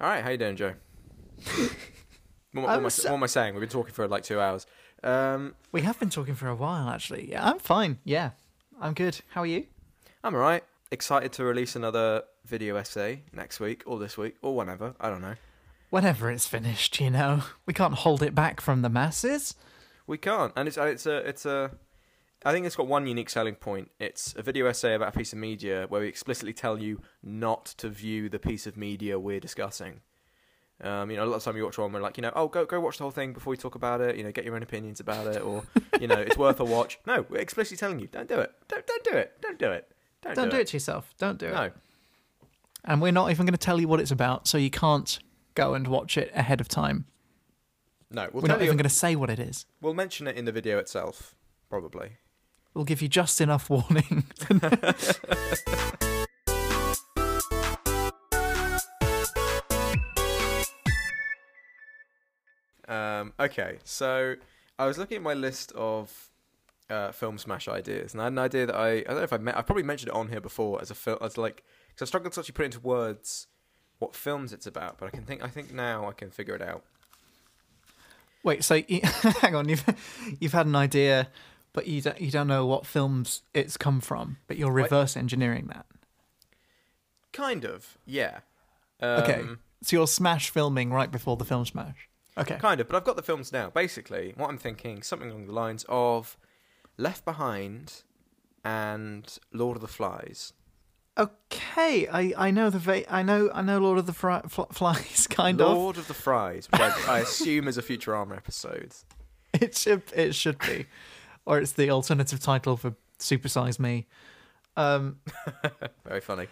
All right, how you doing, Joe? what, what, am I, was- what am I saying? We've been talking for like two hours. Um, We have been talking for a while, actually. Yeah, I'm fine. Yeah, I'm good. How are you? I'm all right. Excited to release another video essay next week or this week or whenever. I don't know. Whenever it's finished, you know, we can't hold it back from the masses. We can't, and it's it's a it's a. I think it's got one unique selling point. It's a video essay about a piece of media where we explicitly tell you not to view the piece of media we're discussing. Um, you know, a lot of time you watch one, we're like, you know, oh, go go watch the whole thing before we talk about it. You know, get your own opinions about it, or you know, it's worth a watch. No, we're explicitly telling you, don't do it. Don't don't do it. Don't do it. Don't, Don't do it to yourself. Don't do it. No. And we're not even going to tell you what it's about, so you can't go and watch it ahead of time. No, we'll we're not even going to say what it is. We'll mention it in the video itself, probably. We'll give you just enough warning. Um, okay, so I was looking at my list of uh, film smash ideas, and I had an idea that I I don't know if I met, I probably mentioned it on here before as a film as like because I struggled to actually put into words what films it's about, but I can think I think now I can figure it out. Wait, so you, hang on, you've you've had an idea, but you don't you don't know what films it's come from, but you're reverse engineering that. Kind of, yeah. Um, Okay, so you're smash filming right before the film smash. Okay, Kind of, but I've got the films now. Basically, what I'm thinking, something along the lines of Left Behind and Lord of the Flies. okay, I, I know the va- I know I know Lord of the Fri- Fl- Flies kind of. Lord of the Fries, which I, I assume is a Futurama episode. It should it should be, or it's the alternative title for Supersize Me. Um, Very funny.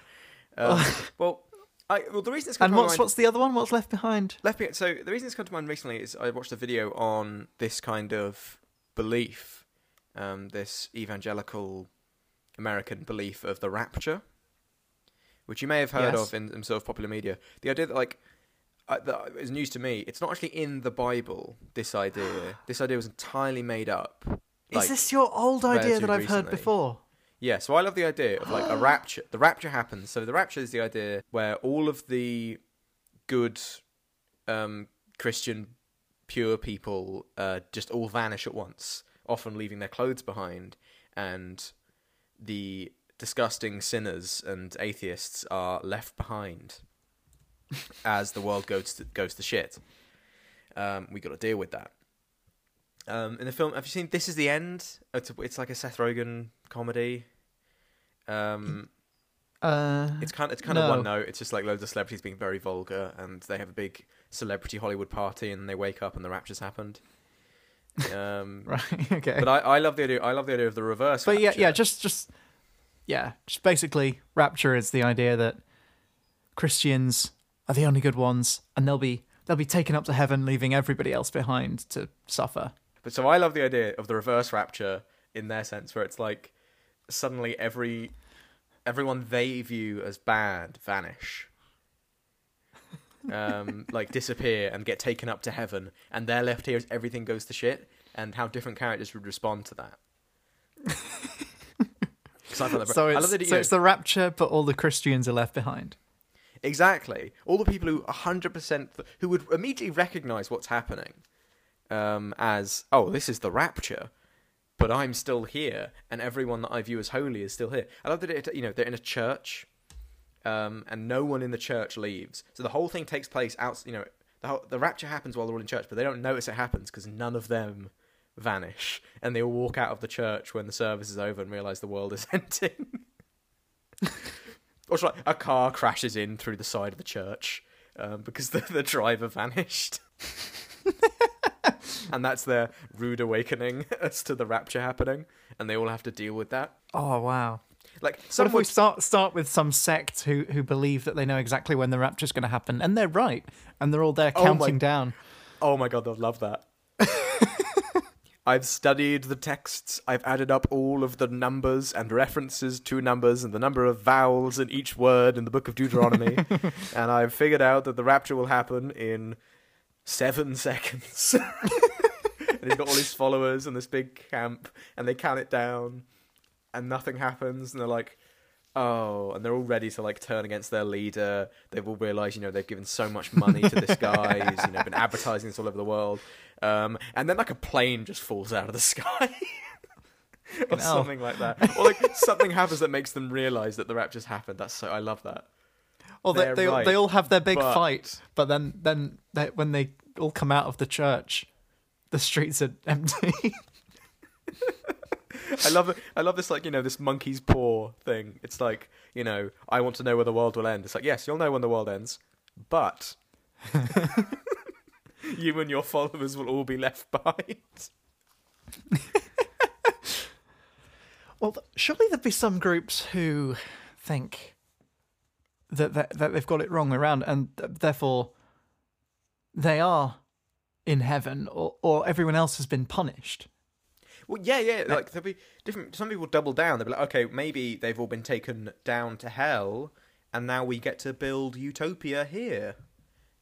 Um, well, I, well, the reason it's come and to what's mind, what's the other one? What's left behind? left me. So the reason it's come to mind recently is I watched a video on this kind of belief, um, this evangelical American belief of the rapture, which you may have heard Yes. of in, in sort of popular media. The idea that like. Uh, that is news to me. It's not actually in the Bible. This idea, this idea was entirely made up. Is this your old idea that I've heard before? Yeah, so I love the idea of like a rapture. The rapture happens. So the rapture is the idea where all of the good um, Christian pure people uh, just all vanish at once, often leaving their clothes behind, and the disgusting sinners and atheists are left behind as the world goes to, goes to shit. Um, we got to deal with that. Um, in the film, have you seen This Is the End? It's, a, it's like a Seth Rogen comedy. Um, Uh, it's kind it's kind of no. one note. It's just like loads of celebrities being very vulgar, and they have a big celebrity Hollywood party, and they wake up and the rapture's happened. Um, right. Okay. but I, I love the idea. I love the idea of the reverse. But yeah, yeah, just just yeah, just basically rapture is the idea that Christians are the only good ones and they'll be they'll be taken up to heaven leaving everybody else behind to suffer. But so I love the idea of the reverse rapture in their sense, where it's like suddenly every everyone they view as bad vanish, um, like disappear and get taken up to heaven, and they're left here as everything goes to shit, and how different characters would respond to that. 'Cause I, find that- So it's, that so know- it's the rapture but all the Christians are left behind. Exactly. All the people who 100% who would immediately recognize what's happening um, as, oh, this is the rapture, but I'm still here, and everyone that I view as holy is still here. I love that it, you know, they're in a church, um, and no one in the church leaves. So the whole thing takes place out, you know, the, whole, the rapture happens while they're all in church, but they don't notice it happens because none of them vanish, and they all walk out of the church when the service is over and realize the world is ending. Or like a car crashes in through the side of the church um, because the, the driver vanished. and that's their rude awakening as to the rapture happening, and they all have to deal with that. Oh wow. Like What some if we would, start start with some sect who who believe that they know exactly when the rapture's going to happen and they're right and they're all there Oh my- counting down. oh my god, they'll love that. I've studied the texts. I've added up all of the numbers and references to numbers and the number of vowels in each word in the book of Deuteronomy, and I've figured out that the rapture will happen in seven seconds. and he's got all his followers and this big camp, and they count it down, and nothing happens, and they're like, Oh, and they're all ready to like turn against their leader. They've all realised, you know, they've given so much money to this guy. He's, you know, been advertising this all over the world. Um, and then like a plane just falls out of the sky. or something like that. Or like something happens that makes them realise that the rapture's happened. That's so I love that. Or they They're right, they all have their big but- fight, but then then they, when they all come out of the church, the streets are empty. I love it. I love this, like you know, this monkey's paw thing. It's like you know, I want to know where the world will end. It's like yes, you'll know when the world ends, but you and your followers will all be left behind. Well, surely there'd be some groups who think that that, that they've got it wrong around, and therefore they are in heaven, or or everyone else has been punished. Well, yeah, yeah. Like there'll be different. Some people double down. They'll be like, okay, maybe they've all been taken down to hell, and now we get to build utopia here.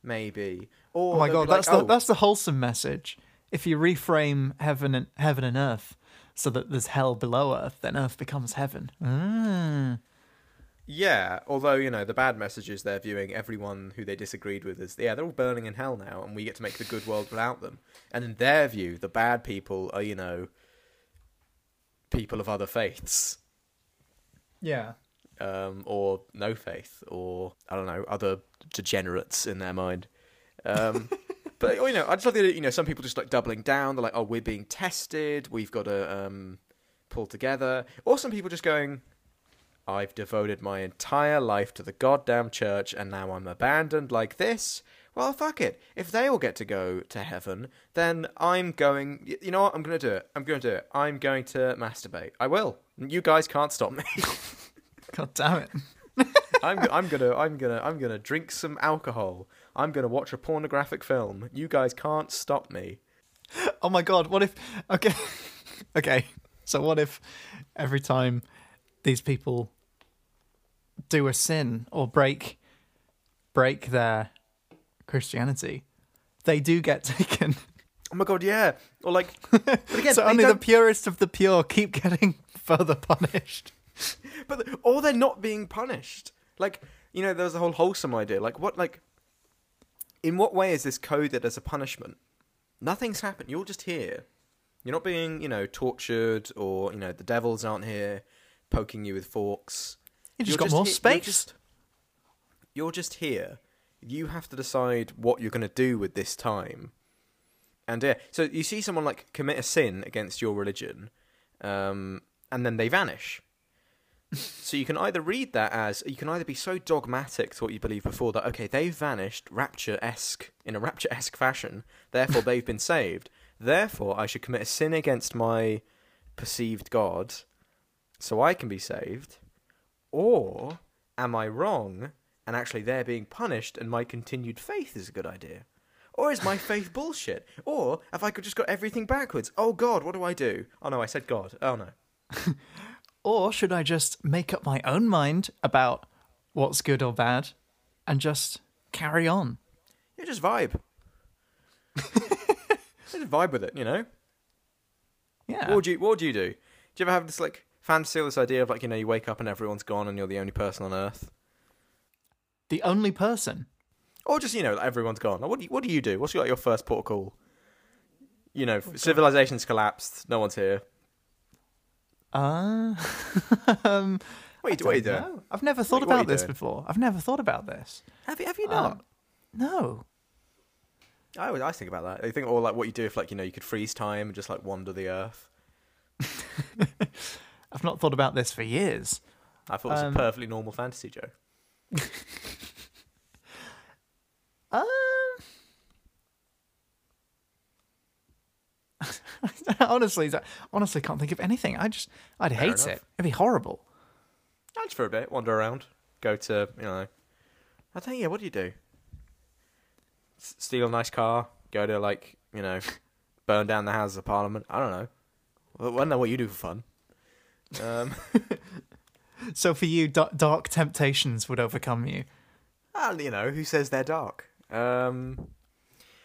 Maybe. Or Oh my god, like, that's the "Oh, that's the wholesome message. If you reframe heaven and heaven and earth so that there's hell below earth, then earth becomes heaven. Ah. Yeah, although you know the bad message is they're viewing everyone who they disagreed with as yeah they're all burning in hell now, and we get to make the good world without them. And in their view, the bad people are you know people of other faiths, Yeah. um, or no faith, or I don't know other degenerates in their mind. Um, but you know, I just love the you know some people just like doubling down. They're like, oh, we're being tested. We've got to um, pull together. Or some people just going, I've devoted my entire life to the goddamn church and now I'm abandoned like this. Well, fuck it. If they all get to go to heaven, then I'm going. You know what? I'm going to do it. I'm going to do it. I'm going to masturbate. I will. You guys can't stop me. God damn it. I'm, I'm gonna, I'm gonna, I'm gonna drink some alcohol. I'm gonna watch a pornographic film. You guys can't stop me. Oh my god, what if okay okay. So what if every time these people do a sin or break break their Christianity, they do get taken. Oh my god, yeah. Or like, but again, so only the purest of the pure keep getting further punished. But or they're not being punished. Like you know, there's a whole wholesome idea. Like what? Like in what way is this coded as a punishment? Nothing's happened. You're just here. You're not being you know tortured or you know the devils aren't here poking you with forks. You just You're got more he- You're space. just, you're just here. You have to decide what you're going to do with this time. And yeah, so you see someone like commit a sin against your religion, um, and then they vanish. so you can either read that as you can either be so dogmatic to what you believed before that okay they've vanished rapture esque in a rapture esque fashion, therefore they've been saved. Therefore I should commit a sin against my perceived God, so I can be saved. Or am I wrong and actually they're being punished and my continued faith is a good idea? Or is my faith bullshit? Or have I just got everything backwards? Oh God, what do I do? Oh no, I said God. Oh no. Or should I just make up my own mind about what's good or bad and just carry on? Yeah, just vibe. just vibe with it, you know? Yeah. What would you what would you do? Do you ever have this like fantasy or this idea of like, you know, you wake up and everyone's gone and you're the only person on earth? the only person. Or just, you know, everyone's gone. Like, what do you, what do you do? What's your, like, your first port call? You know, civilization's collapsed, no one's here. Uh, um, What are you, what are you doing? know. I've never thought What- what about you this doing? before. I've never thought about this. Have you have you Um, not? No. I always I think about that. I think or like what you do if like, you know, you could freeze time and just like wander the earth. I've not thought about this for years. I thought it was Um, a perfectly normal fantasy joke. Um, honestly, honestly can't think of anything. I just, I'd Fair hate enough. it. It'd be horrible. Just for a bit, wander around, go to you know. I think yeah. What do you do? S- steal a nice car, go to like you know, burn down the Houses of Parliament. I don't know. I don't know what you do for fun. Um, So for you, da- dark temptations would overcome you. and you know who says they're dark? Um,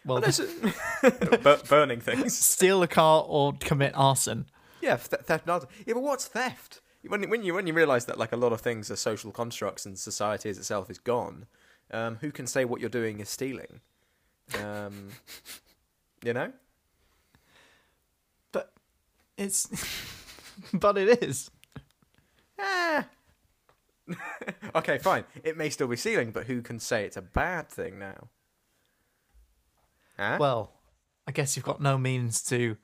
Well, well, there's bur- burning things. steal a car or commit arson. Yeah, th- theft not. Yeah, but what's theft? when when you when you realize that like a lot of things are social constructs and society as itself is gone, um, who can say what you're doing is stealing? Um, you know. But it's. but it is. Ah. okay, fine. It may still be stealing, but who can say it's a bad thing now? Huh? Well, I guess you've got no means to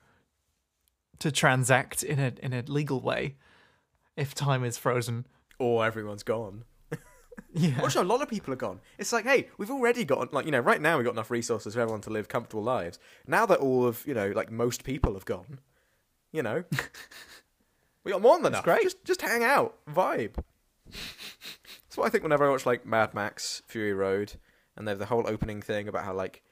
to transact in a in a legal way if time is frozen. or everyone's gone. Yeah. Also, a lot of people are gone. It's like, hey, we've already got like you know, right now we've got enough resources for everyone to live comfortable lives. Now that all of you know, like most people have gone, you know, we got more than enough. great. Just just hang out, vibe. That's what I think whenever I watch like Mad Max Fury Road, and they have the whole opening thing about how like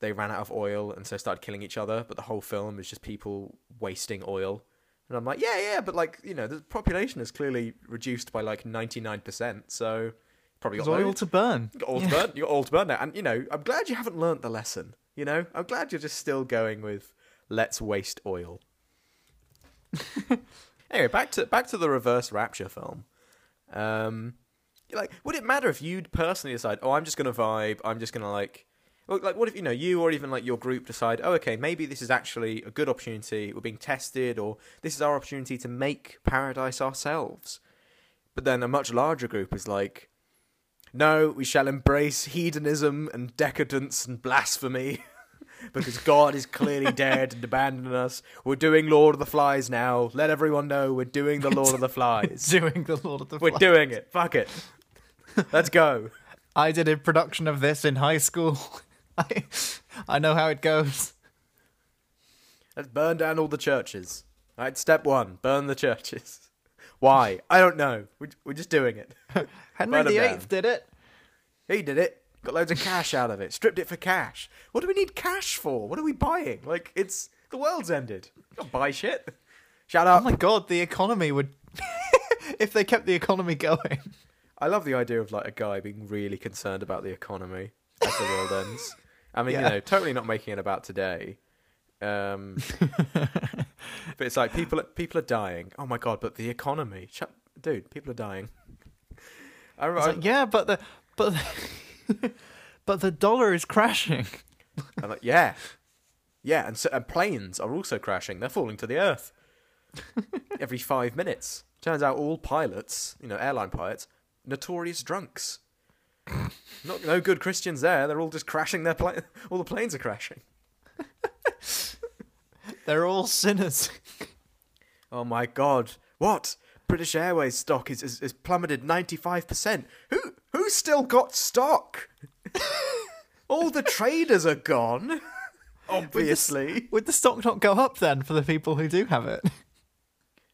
they ran out of oil and so started killing each other, but the whole film is just people wasting oil. And I'm like, yeah, yeah, but like you know, the population is clearly reduced by like 99 percent, so probably got oil to burn. You got all to burn. You got all to burn now, and you know, I'm glad you haven't learnt the lesson. You know, I'm glad you're just still going with let's waste oil. anyway, back to back to the reverse rapture film. Um, like, would it matter if you'd personally decide, oh, I'm just gonna vibe, I'm just gonna like, like, what if you know you or even like your group decide, oh, okay, maybe this is actually a good opportunity. We're being tested, or this is our opportunity to make paradise ourselves. But then a much larger group is like, no, we shall embrace hedonism and decadence and blasphemy. because God is clearly dead and abandoned us. We're doing Lord of the Flies now. Let everyone know we're doing the Lord of the Flies. Doing the Lord of the Flies. We're doing it. Fuck it. Let's go. I did a production of this in high school. I I know how it goes. Let's burn down all the churches. All right, step one burn the churches. Why? I don't know. We're, we're just doing it. Henry VIII did it. He did it. Got loads of cash out of it. Stripped it for cash. What do we need cash for? What are we buying? Like, it's. The world's ended. Don't buy shit. Shut Oh up. my god, the economy would if they kept the economy going. I love the idea of like a guy being really concerned about the economy as the world ends. I mean, Yeah. you know, totally not making it about today. Um, but it's like people people are dying. Oh my god! But the economy, Shut, dude, people are dying. I, I, like, yeah, but the but but the dollar is crashing. I'm like, uh, yeah, yeah, and so and planes are also crashing. They're falling to the earth every five minutes. Turns out all pilots, you know, airline pilots, notorious drunks. Not no good Christians there. They're all just crashing their plane. All the planes are crashing. They're all sinners. Oh my god! What? British Airways stock is is, is plummeted ninety five percent. Who who's still got stock? all the traders are gone. Obviously. Would the stock not go up then for the people who do have it?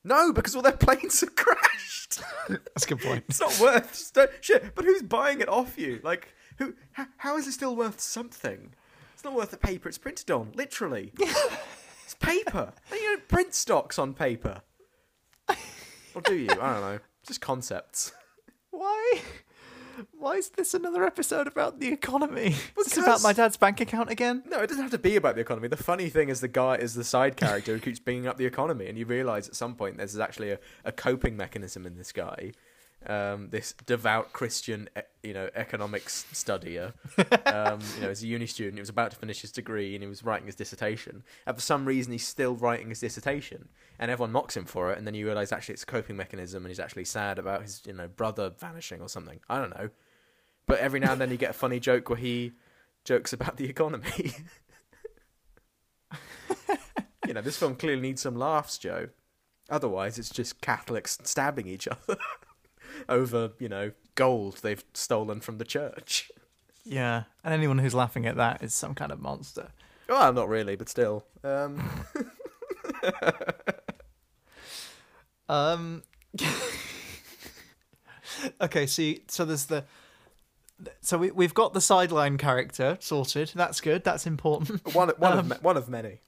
No, because all their planes have crashed. That's a good point. It's not worth st- shit. But who's buying it off you? Like, who? How, how is it still worth something? It's not worth the paper it's printed on. Literally, it's paper. you don't print stocks on paper. Or do you? I don't know. Just concepts. Why? Why is this another episode about the economy? Is this about my dad's bank account again? No, it doesn't have to be about the economy. The funny thing is the guy is the side character who keeps bringing up the economy, and you realise at some point there's actually a, a coping mechanism in this guy, um, this devout Christian, you know, economics studier. Um, you know, as a uni student, he was about to finish his degree and he was writing his dissertation. And for some reason, he's still writing his dissertation, and everyone mocks him for it. And then you realise actually it's a coping mechanism, and he's actually sad about his, you know, brother vanishing or something. I don't know. But every now and then you get a funny joke where he jokes about the economy. you know, this film clearly needs some laughs, Joe. Otherwise, it's just Catholics stabbing each other over, you know, gold they've stolen from the church. Yeah, and anyone who's laughing at that is some kind of monster. Well, not really, but still. Um, Um. okay, see, so there's the. So we we've got the sideline character sorted. That's good. That's important. one, one, Um, of, one of many.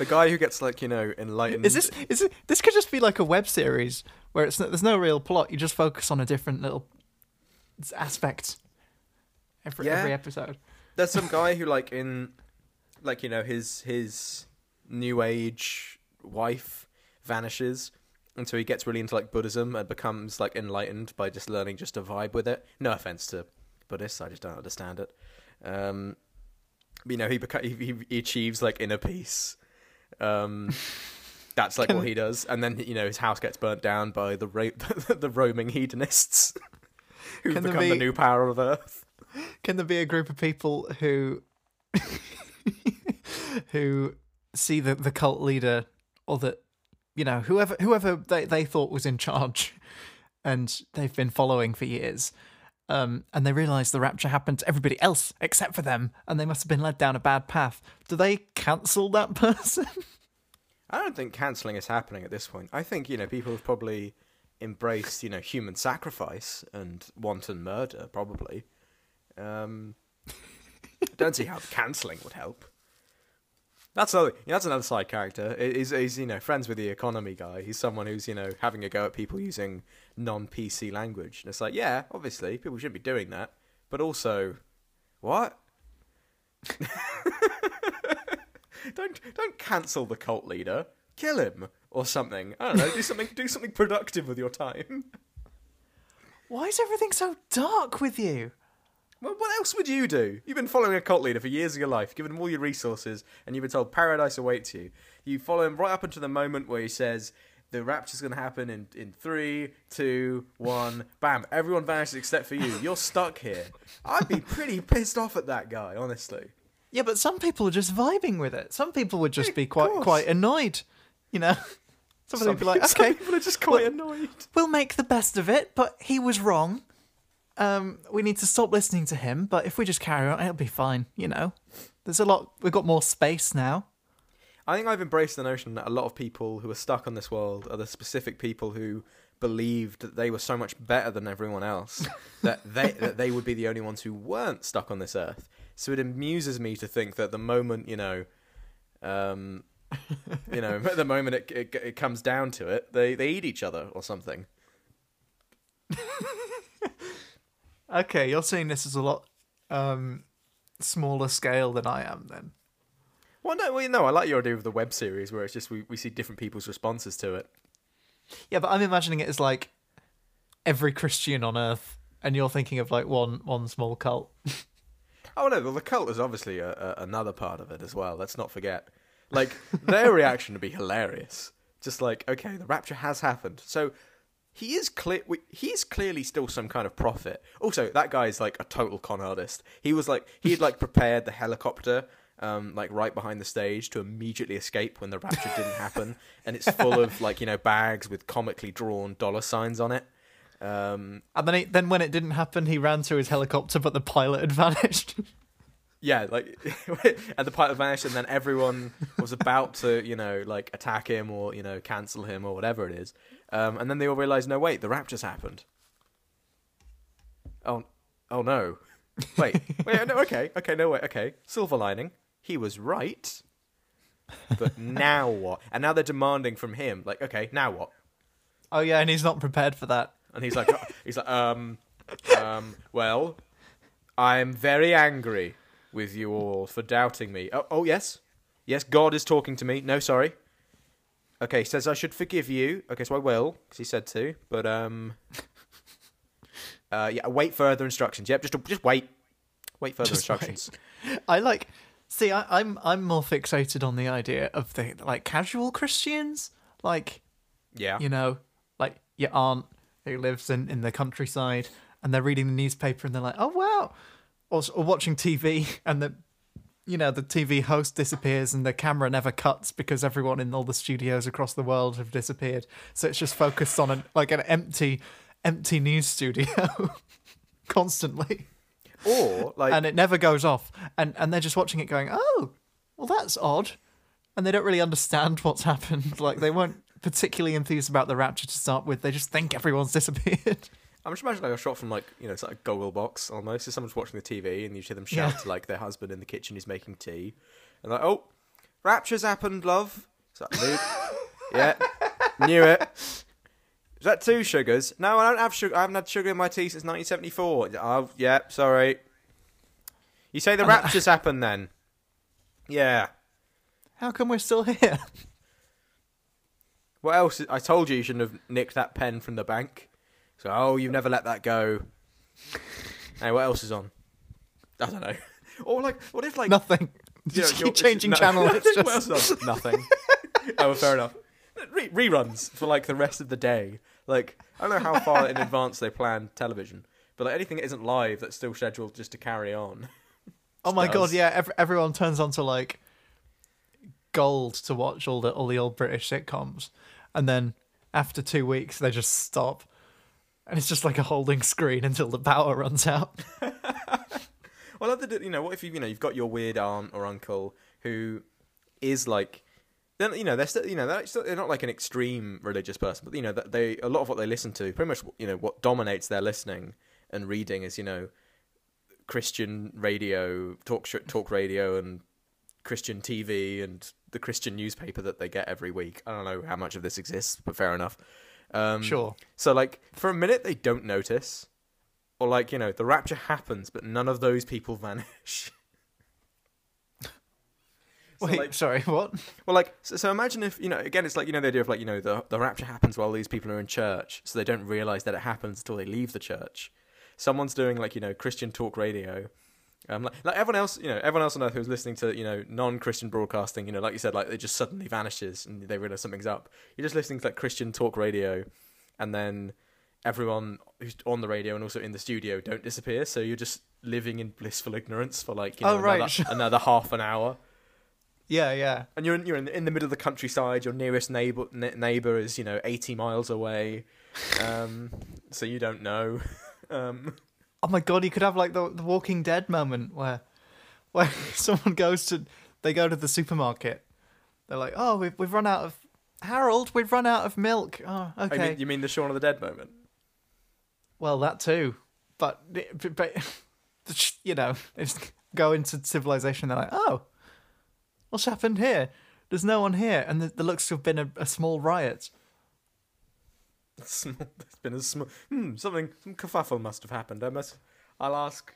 The guy who gets, like, you know, enlightened. Is this is it, this could just be like a web series where it's there's no real plot. You just focus on a different little aspect every Yeah. every episode. There's some guy who, like, in. Like, you know, his his new age wife vanishes. and so he gets really into like Buddhism and becomes like enlightened by just learning just to vibe with it. No offense to Buddhists, I just don't understand it. Um, you know, he, beca- he he achieves like inner peace. Um, that's like what he does, and then you know his house gets burnt down by the ra- the roaming hedonists who become the new power of Earth. Can there be a group of people who who see the, the cult leader or that you know whoever whoever they, they thought was in charge and they've been following for years um, and they realize the rapture happened to everybody else except for them and they must have been led down a bad path do they cancel that person I don't think cancelling is happening at this point. I think you know people have probably embraced you know human sacrifice and wanton murder. Probably. Um, don't see how cancelling would help. That's another. That's another side character. He's, he's you know friends with the economy guy. He's someone who's you know having a go at people using non PC language. And it's like, yeah, obviously people shouldn't be doing that, but also, what? don't don't cancel the cult leader. Kill him or something. I don't know. Do something. do something productive with your time. why is everything so dark with you Well, what else would you do? You've been following a cult leader for years of your life, given him all your resources, and you've been told paradise awaits you. You follow him right up until the moment where he says the rapture's going to happen in, in three, two, one, bam. Everyone vanishes except for you. You're stuck here. I'd be pretty pissed off at that guy, honestly. yeah but some people are just vibing with it some people would just Yeah, be quite course. quite annoyed you know some, people would be like some okay people are just quite well- annoyed. we'll make the best of it, but he was wrong. Um, we need to stop listening to him, but if we just carry on, it'll be fine, you know. There's a lot we've got more space now. I think I've embraced the notion that a lot of people who are stuck on this world are the specific people who believed that they were so much better than everyone else that they that they would be the only ones who weren't stuck on this earth. So it amuses me to think that the moment you know, um, you know, at the moment it, it it comes down to it, they they eat each other or something. Okay, you're saying this is a lot um, smaller scale than I am then. Well, no, well, no, I like your idea of the web series where it's just we, we see different people's responses to it. Yeah, but I'm imagining it as like every Christian on earth, and you're thinking of like one one small cult. Oh no, well the cult is obviously a, a, another part of it as well. Let's not forget. Like their reaction would be hilarious. Just like, okay, the rapture has happened, so he is clear. He's clearly still some kind of prophet. Also, that guy's like a total con artist. He was like he had like prepared the helicopter. Um, like right behind the stage to immediately escape when the rapture didn't happen, and it's full of like you know bags with comically drawn dollar signs on it. Um, And then he, then when it didn't happen, he ran to his helicopter, but the pilot had vanished. Yeah, like, and the pilot vanished, and then everyone was about to, you know, like attack him or you know cancel him or whatever it is, um, and then they all realized, no, wait, the rapture's happened. Oh, oh no, wait, wait, no, okay, okay, no, wait, okay, silver lining, he was right, but now what? And now they're demanding from him, like, okay, now what? oh yeah, and he's not prepared for that. And he's like, he's like, um, um, well, I'm very angry with you all for doubting me. Oh, oh yes, yes, God is talking to me. No, sorry. Okay, he says I should forgive you. Okay, so I will, because he said to. But um, uh, yeah, wait further instructions. Yep, just just wait, wait further Just wait. instructions. I like. See, I, I'm I'm more fixated on the idea of the like casual Christians, like Yeah, you know, like your aunt who lives in, in the countryside, and they're reading the newspaper, and they're like, "Oh wow," or, or watching TV, and the you know the TV host disappears, and the camera never cuts because everyone in all the studios across the world have disappeared, so it's just focused on an like an empty empty news studio constantly or like and it never goes off and and they're just watching it going oh well that's odd and they don't really understand what's happened like they weren't particularly enthused about the rapture to start with they just think everyone's disappeared I'm just imagining like a shot from like you know it's like a goggle box almost. So someone's watching the TV and you hear them shout Yeah. to like their husband in the kitchen who's making tea, and like, oh, rapture's happened, love. Is that Luke? yeah, knew it. Is that two sugars? No, I don't have sugar. I haven't had sugar in my tea since 1974. Oh, yeah, sorry. You say the rapture's happened then? Yeah. how come we're still here What else? I told you you shouldn't have nicked that pen from the bank. So, oh, you've never let that go. Hey, what else is on? I don't know. Or like, what if like Nothing. you know, Just you're- keep changing no. channel. It's what just else is on? Nothing. oh, well, fair enough. Re- reruns for like the rest of the day. Like, I don't know how far in advance they plan television, but like anything that isn't live that's still scheduled just to carry on. oh my does. god, yeah. Ev- everyone turns on to like gold to watch all the all the old British sitcoms, and then after two weeks they just stop, and it's just like a holding screen until the power runs out. Well, other than, you know, what if you you know you've got your weird aunt or uncle who is like, then you know they're still you know they're, still, they're not like an extreme religious person, but you know they a lot of what they listen to, pretty much you know what dominates their listening and reading is you know Christian radio, talk sh- talk radio, and Christian TV and the Christian newspaper that they get every week. I don't know how much of this exists, but fair enough. Um, Sure. So like for a minute they don't notice, or like you know the rapture happens, but none of those people vanish. So, Wait, like- sorry, what? well, like so, so imagine if you know again it's like you know the idea of like you know the the rapture happens while these people are in church, so they don't realize that it happens until they leave the church. Someone's doing like you know Christian talk radio. Um, like, like everyone else, you know, everyone else on earth who's listening to you know non-Christian broadcasting, you know, like you said, like it just suddenly vanishes and they realize something's up. You're just listening to like Christian talk radio, and then everyone who's on the radio and also in the studio don't disappear. So you're just living in blissful ignorance for like you know Oh, right, another, another half an hour. Yeah, yeah. And you're in, you're in, in the middle of the countryside. Your nearest neighbor ne- neighbor is you know 80 miles away, um, so you don't know. Um, Oh my god, you could have like the the Walking Dead moment where where someone goes to they go to the supermarket. They're like, "Oh, we've we've run out of Harold, we've run out of milk." Oh, I okay. mean, you mean the Shaun of the Dead moment? Well, that too. But but, but you know, just go into civilization they're like, "Oh, what's happened here? There's no one here." And there there looks to have been a, a small riot. Small, there's been a small hmm, something some kerfuffle must have happened. I must. I'll ask.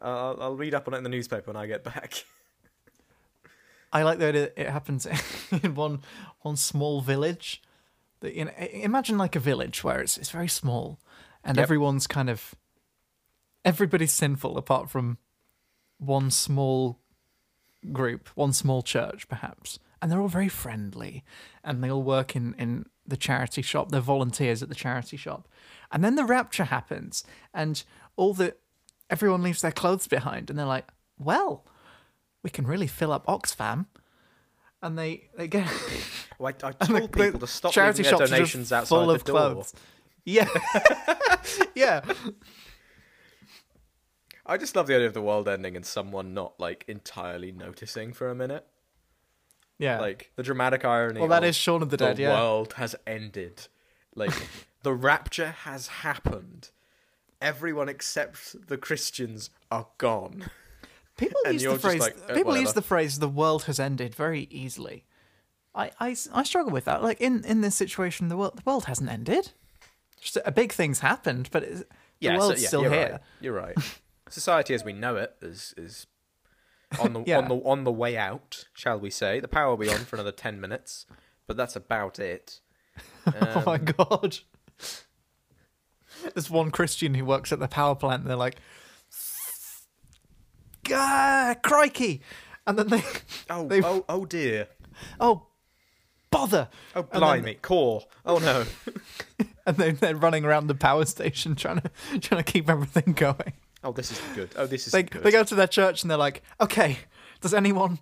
Uh, I'll, I'll read up on it in the newspaper when I get back. I like that it, it happens in one one small village. That you know, imagine like a village where it's it's very small, and Yep. everyone's kind of everybody's sinful apart from one small group, one small church perhaps, and they're all very friendly, and they all work in in the charity shop. They're volunteers at the charity shop, and then the rapture happens, and all the everyone leaves their clothes behind, and they're like, well we can really fill up Oxfam. And they, they get Well, I, I and the- told people to stop charity leaving their shops are just donations outside full the of door. clothes. Yeah. yeah. I just love the idea of the world ending and someone not like entirely noticing for a minute. Yeah. Like the dramatic irony. well, that of is Shaun of the the Dead, yeah. The world has ended. Like the rapture has happened. Everyone except the Christians are gone. People use the phrase like, uh, people use the phrase the world has ended very easily. I, I, I struggle with that. Like in, in this situation the world the world hasn't ended. Just a big thing's happened, but it's, the so- world's yeah, still you're here. Right. You're right. Society as we know it is is on the Yeah. on the on the way out, shall we say? The power will be on for another ten minutes, but that's about it. oh my Um, god. There's one Christian who works at the power plant and they're like Ah, crikey. And then they Oh, They- oh, oh dear. oh bother. Oh, And then- blimey. Core. Oh, no. and then they're running around the power station trying to trying to keep everything going. Oh, this is good. Oh, this is They good. they go to their church and they're like, "Okay, does anyone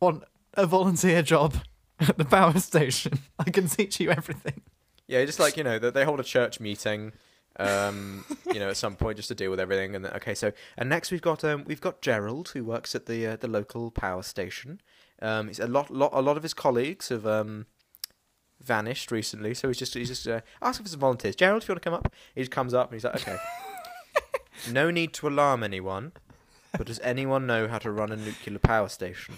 want a volunteer job at the power station? I can teach you everything." Yeah, just like, you know, they hold a church meeting, um, you know, at some point just to deal with everything. And then, okay, so, and next we've got, um, we've got Gerald, who works at the, uh, the local power station. Um, he's a lot, lot, a lot of his colleagues have, um, vanished recently. So he's just, he's just, uh, asking for some volunteers. Gerald, if you want to come up? He just comes up and he's like, okay. no need to alarm anyone, but does anyone know how to run a nuclear power station?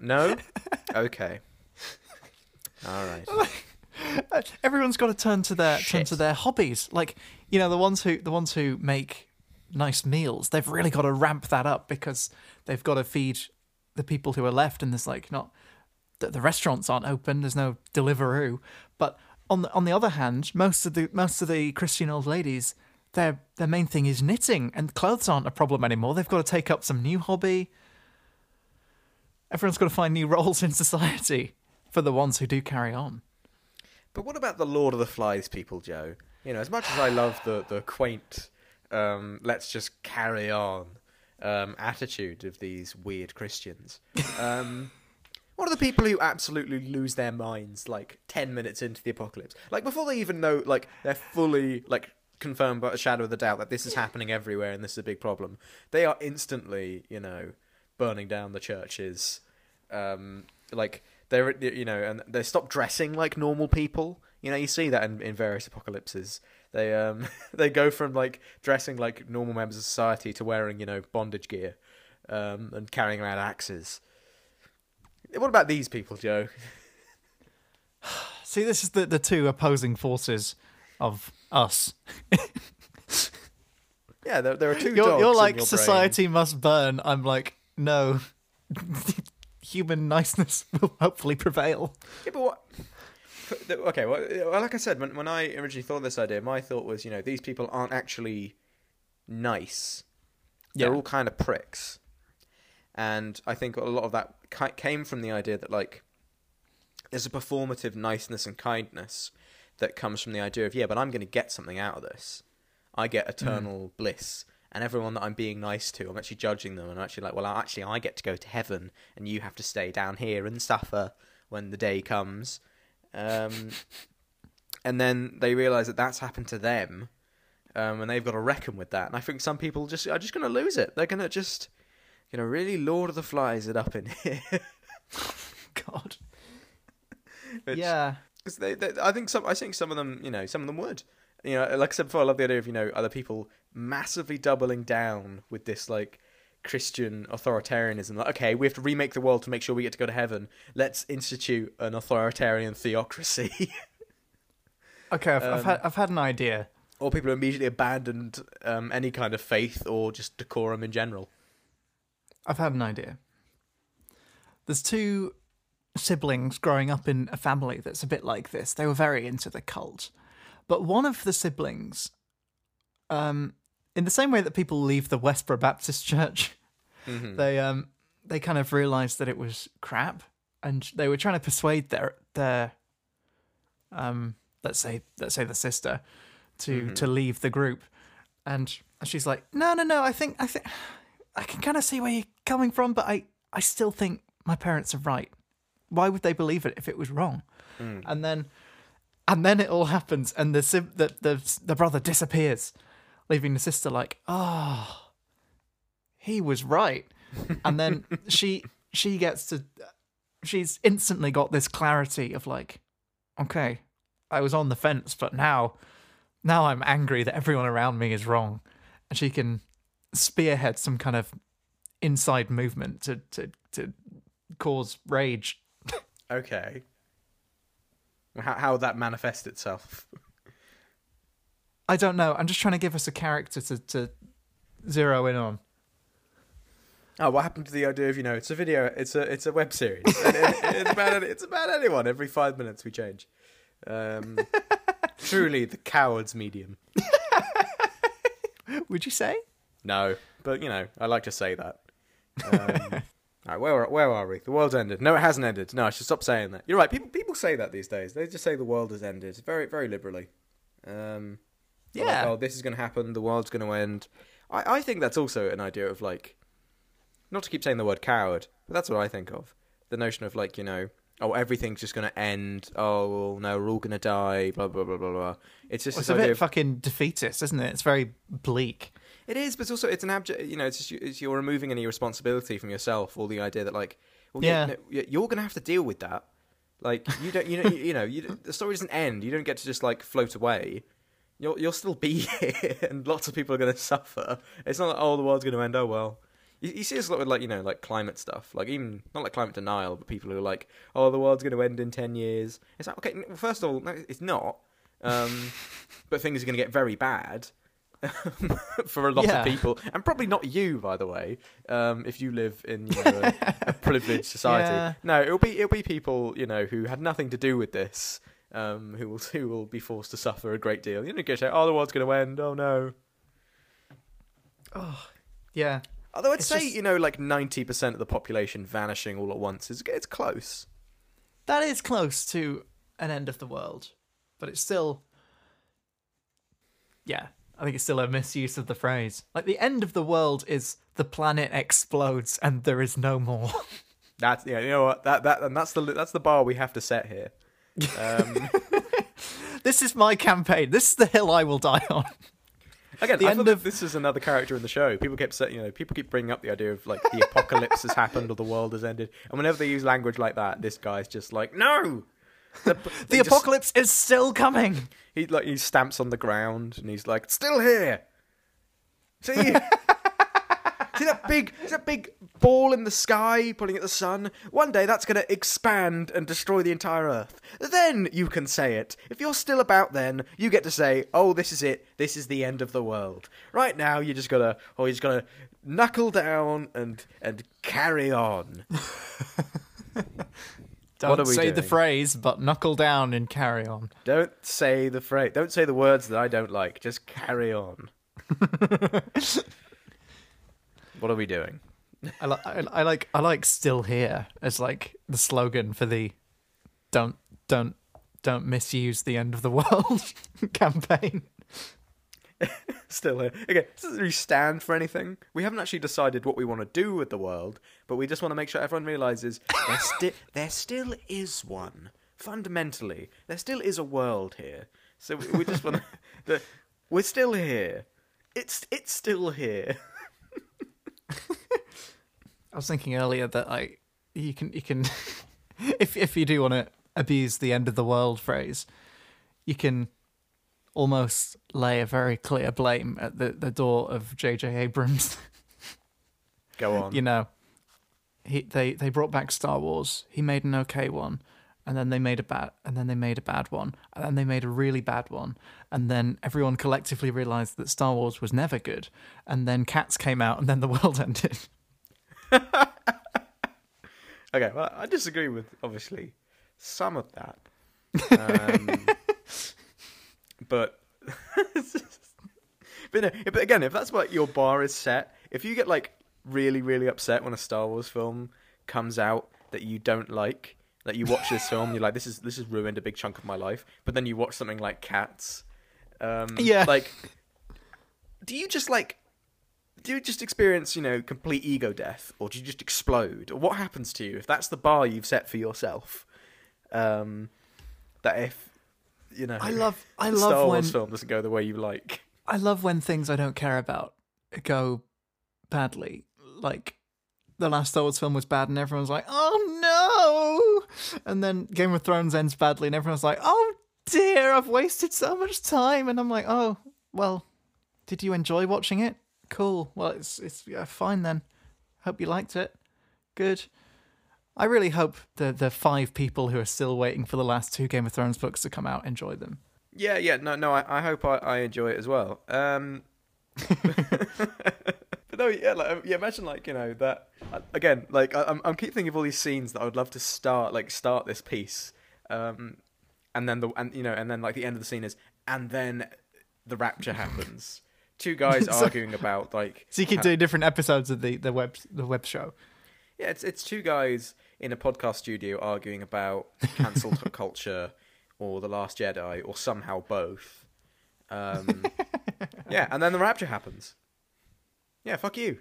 no? Okay. All right. Everyone's got to turn to their turn Shit. to their hobbies. Like you know, the ones who the ones who make nice meals, they've really got to ramp that up because they've got to feed the people who are left, and there's like not the, the restaurants aren't open. There's no Deliveroo. But on the on the other hand, most of the most of the Christian old ladies, their their main thing is knitting, and clothes aren't a problem anymore. They've got to take up some new hobby. Everyone's got to find new roles in society for the ones who do carry on. But what about the Lord of the Flies people, Joe? You know, as much as I love the the quaint, um, let's just carry on um, attitude of these weird Christians. Um, what are the people who absolutely lose their minds like ten minutes into the apocalypse? Like before they even know, like they're fully like confirmed by a shadow of the doubt that this is happening everywhere and this is a big problem. They are instantly, you know, burning down the churches. Um, like they're you know, and they stop dressing like normal people. You know, you see that in, in various apocalypses. They um they go from like dressing like normal members of society to wearing you know bondage gear, um, and carrying around axes. What about these people, Joe? See, this is the the two opposing forces of us. Yeah, there, there are 2 You're, you're like your brain. society must burn. I'm like no. Human niceness will hopefully prevail. Yeah, but what? Okay, well, like I said, when when I originally thought of this idea, my thought was, you know, these people aren't actually nice. They're Yeah. all kind of pricks, and I think a lot of that came from the idea that like there's a performative niceness and kindness that comes from the idea of yeah, but I'm going to get something out of this. I get eternal bliss, and everyone that I'm being nice to, I'm actually judging them, and I'm actually like, well, actually, I get to go to heaven, and you have to stay down here and suffer when the day comes. Um, and then they realise that that's happened to them, um, and they've got to reckon with that. And I think some people just are just going to lose it. They're going to just, you know, really Lord of the Flies it up in here. God. Which- yeah. 'Cause they, they, I think some, I think some of them, you know, some of them would. You know, like I said before, I love the idea of you know other people massively doubling down with this like Christian authoritarianism. Like, okay, we have to remake the world to make sure we get to go to heaven. Let's institute an authoritarian theocracy. Okay, I've, I've Um, had I've had an idea. or people immediately abandoned um, any kind of faith or just decorum in general. I've had an idea. There's two siblings growing up in a family that's a bit like this. They were very into the cult. But one of the siblings, um, in the same way that people leave the Westboro Baptist Church, they um they kind of realized that it was crap and they were trying to persuade their their um let's say let's say the sister to to leave the group and she's like no no no i think i think i can kind of see where you're coming from but i i still think my parents are right. Why would they believe it if it was wrong? Mm. And then and then it all happens and the sim- the, the the brother disappears leaving the sister like oh he was right. And then she she gets to she's instantly got this clarity of like okay i was on the fence but now now i'm angry that everyone around me is wrong. And she can spearhead some kind of inside movement to to to cause rage Okay. How how would that manifest itself? i don't know i'm just trying to give us a character to to zero in on Oh, what happened to the idea of you know it's a video, it's a it's a web series. It- it's about it's about anyone. Every five minutes we change. Um, truly, the coward's medium. would you say No, but you know I like to say that. Um, all right, where are, where are we? The world's ended. No, it hasn't ended. No, I should stop saying that. You're right. People people say that these days. They just say the world has ended very very liberally. Um, they're like, Yeah. oh, this is going to happen. The world's going to end. I I think that's also an idea of like, not to keep saying the word coward, but that's what I think of. The notion of like you know, oh everything's just going to end. Oh well, no, we're all going to die. Blah blah blah blah blah. It's just it's a bit of fucking defeatist isn't it it's very bleak it is, but it's also it's an abject. You know, it's just you- it's you're removing any responsibility from yourself, or the idea that like, well, yeah, Yeah. no, y- you're gonna have to deal with that. Like you don't, you know, you, you know, you, the story doesn't end. You don't get to just like float away. You'll you'll still be here, and lots of people are gonna suffer. It's not like oh the world's gonna end. Oh well. You, you see this a lot with like you know like climate stuff, like even not like climate denial, but people who are like, oh the world's gonna end in ten years. It's like okay, well, first of all, no, it's not. Um, but things are gonna get very bad. for a lot Yeah. of people, and probably not you, by the way, um, if you live in you know, a, a privileged society. Yeah. No, it'll be it'll be people you know who had nothing to do with this, um, who will who will be forced to suffer a great deal. You know, go say, "Oh, the world's going to end." Oh no. Oh, yeah. Although I'd It's say just- you know, like ninety percent of the population vanishing all at once is it's close. That is close to an end of the world, but it's still. Yeah, I think it's still a misuse of the phrase. Like, the end of the world is the planet explodes and there is no more. That's yeah, you know what that that and that's the that's the bar we have to set here. Um, this is my campaign. This is the hill I will die on. Again, The I end of- this is another character in the show. People keep saying, you know, people keep bringing up the idea of like the apocalypse has happened or the world has ended, and whenever they use language like that, this guy's just like, no. The, The he just- apocalypse is still coming. he like he stamps on the ground and he's like, still here. See, see that big, see that big ball in the sky pulling at the sun. One day that's going to expand and destroy the entire Earth. Then you can say it. If you're still about, then you get to say, "Oh, this is it. This is the end of the world." Right now, you just gotta, or you just gotta knuckle down and and carry on. Don't What are we say the phrase, but knuckle down and carry on. Don't say the phrase. Don't say the words that I don't like. Just carry on. what are we doing? I, li- I, I like I like still here as like the slogan for the don't don't don't misuse the end of the world campaign. Still here. Okay, this doesn't really stand for anything. We haven't actually decided what we want to do with the world, but we just want to make sure everyone realizes there, sti- there still is one. Fundamentally, there still is a world here. So we, we just want to. We're still here. It's it's still here. I was thinking earlier that like you can you can if if you do want to abuse the end of the world phrase, you can almost lay a very clear blame at the, the door of J.J. Abrams. Go on. you know, he they they brought back Star Wars. He made an okay one, and then they made a bad, and then they made a bad one, and then they made a really bad one, and then everyone collectively realized that Star Wars was never good, and then Cats came out, and then the world ended. Okay, well, I disagree with obviously some of that, um, but but, no, but again, if that's what your bar is set, if you get like really really upset when a Star Wars film comes out that you don't like, that you watch this film, you're like, this is this has ruined a big chunk of my life, but then you watch something like Cats, um, Yeah. like, do you just like do you just experience, you know, complete ego death, or do you just explode? Or what happens to you if that's the bar you've set for yourself? Um, that if you know, I love I love Star when Wars film doesn't go the way you like. I love when things I don't care about go badly. Like the last Star Wars film was bad, and everyone's like, "Oh no!" And then Game of Thrones ends badly, and everyone's like, "Oh dear, I've wasted so much time." And I'm like, "Oh well, did you enjoy watching it? Cool. Well, it's it's yeah, fine then. Hope you liked it. Good." I really hope the the five people who are still waiting for the last two Game of Thrones books to come out enjoy them. Yeah, yeah, no, no, I, I hope I, I enjoy it as well. Um, but no, yeah, like, um, yeah, imagine like you know that uh, again. Like I, I'm, I'm keep thinking of all these scenes that I would love to start, like start this piece, um, and then the and you know, and then like the end of the scene is, and then the rapture happens. Two guys So- arguing about like So you keep how- doing different episodes of the the web the web show. Yeah, it's it's two guys in a podcast studio arguing about cancel culture or the Last Jedi or somehow both. Um, yeah, and then the rapture happens. Yeah, fuck you.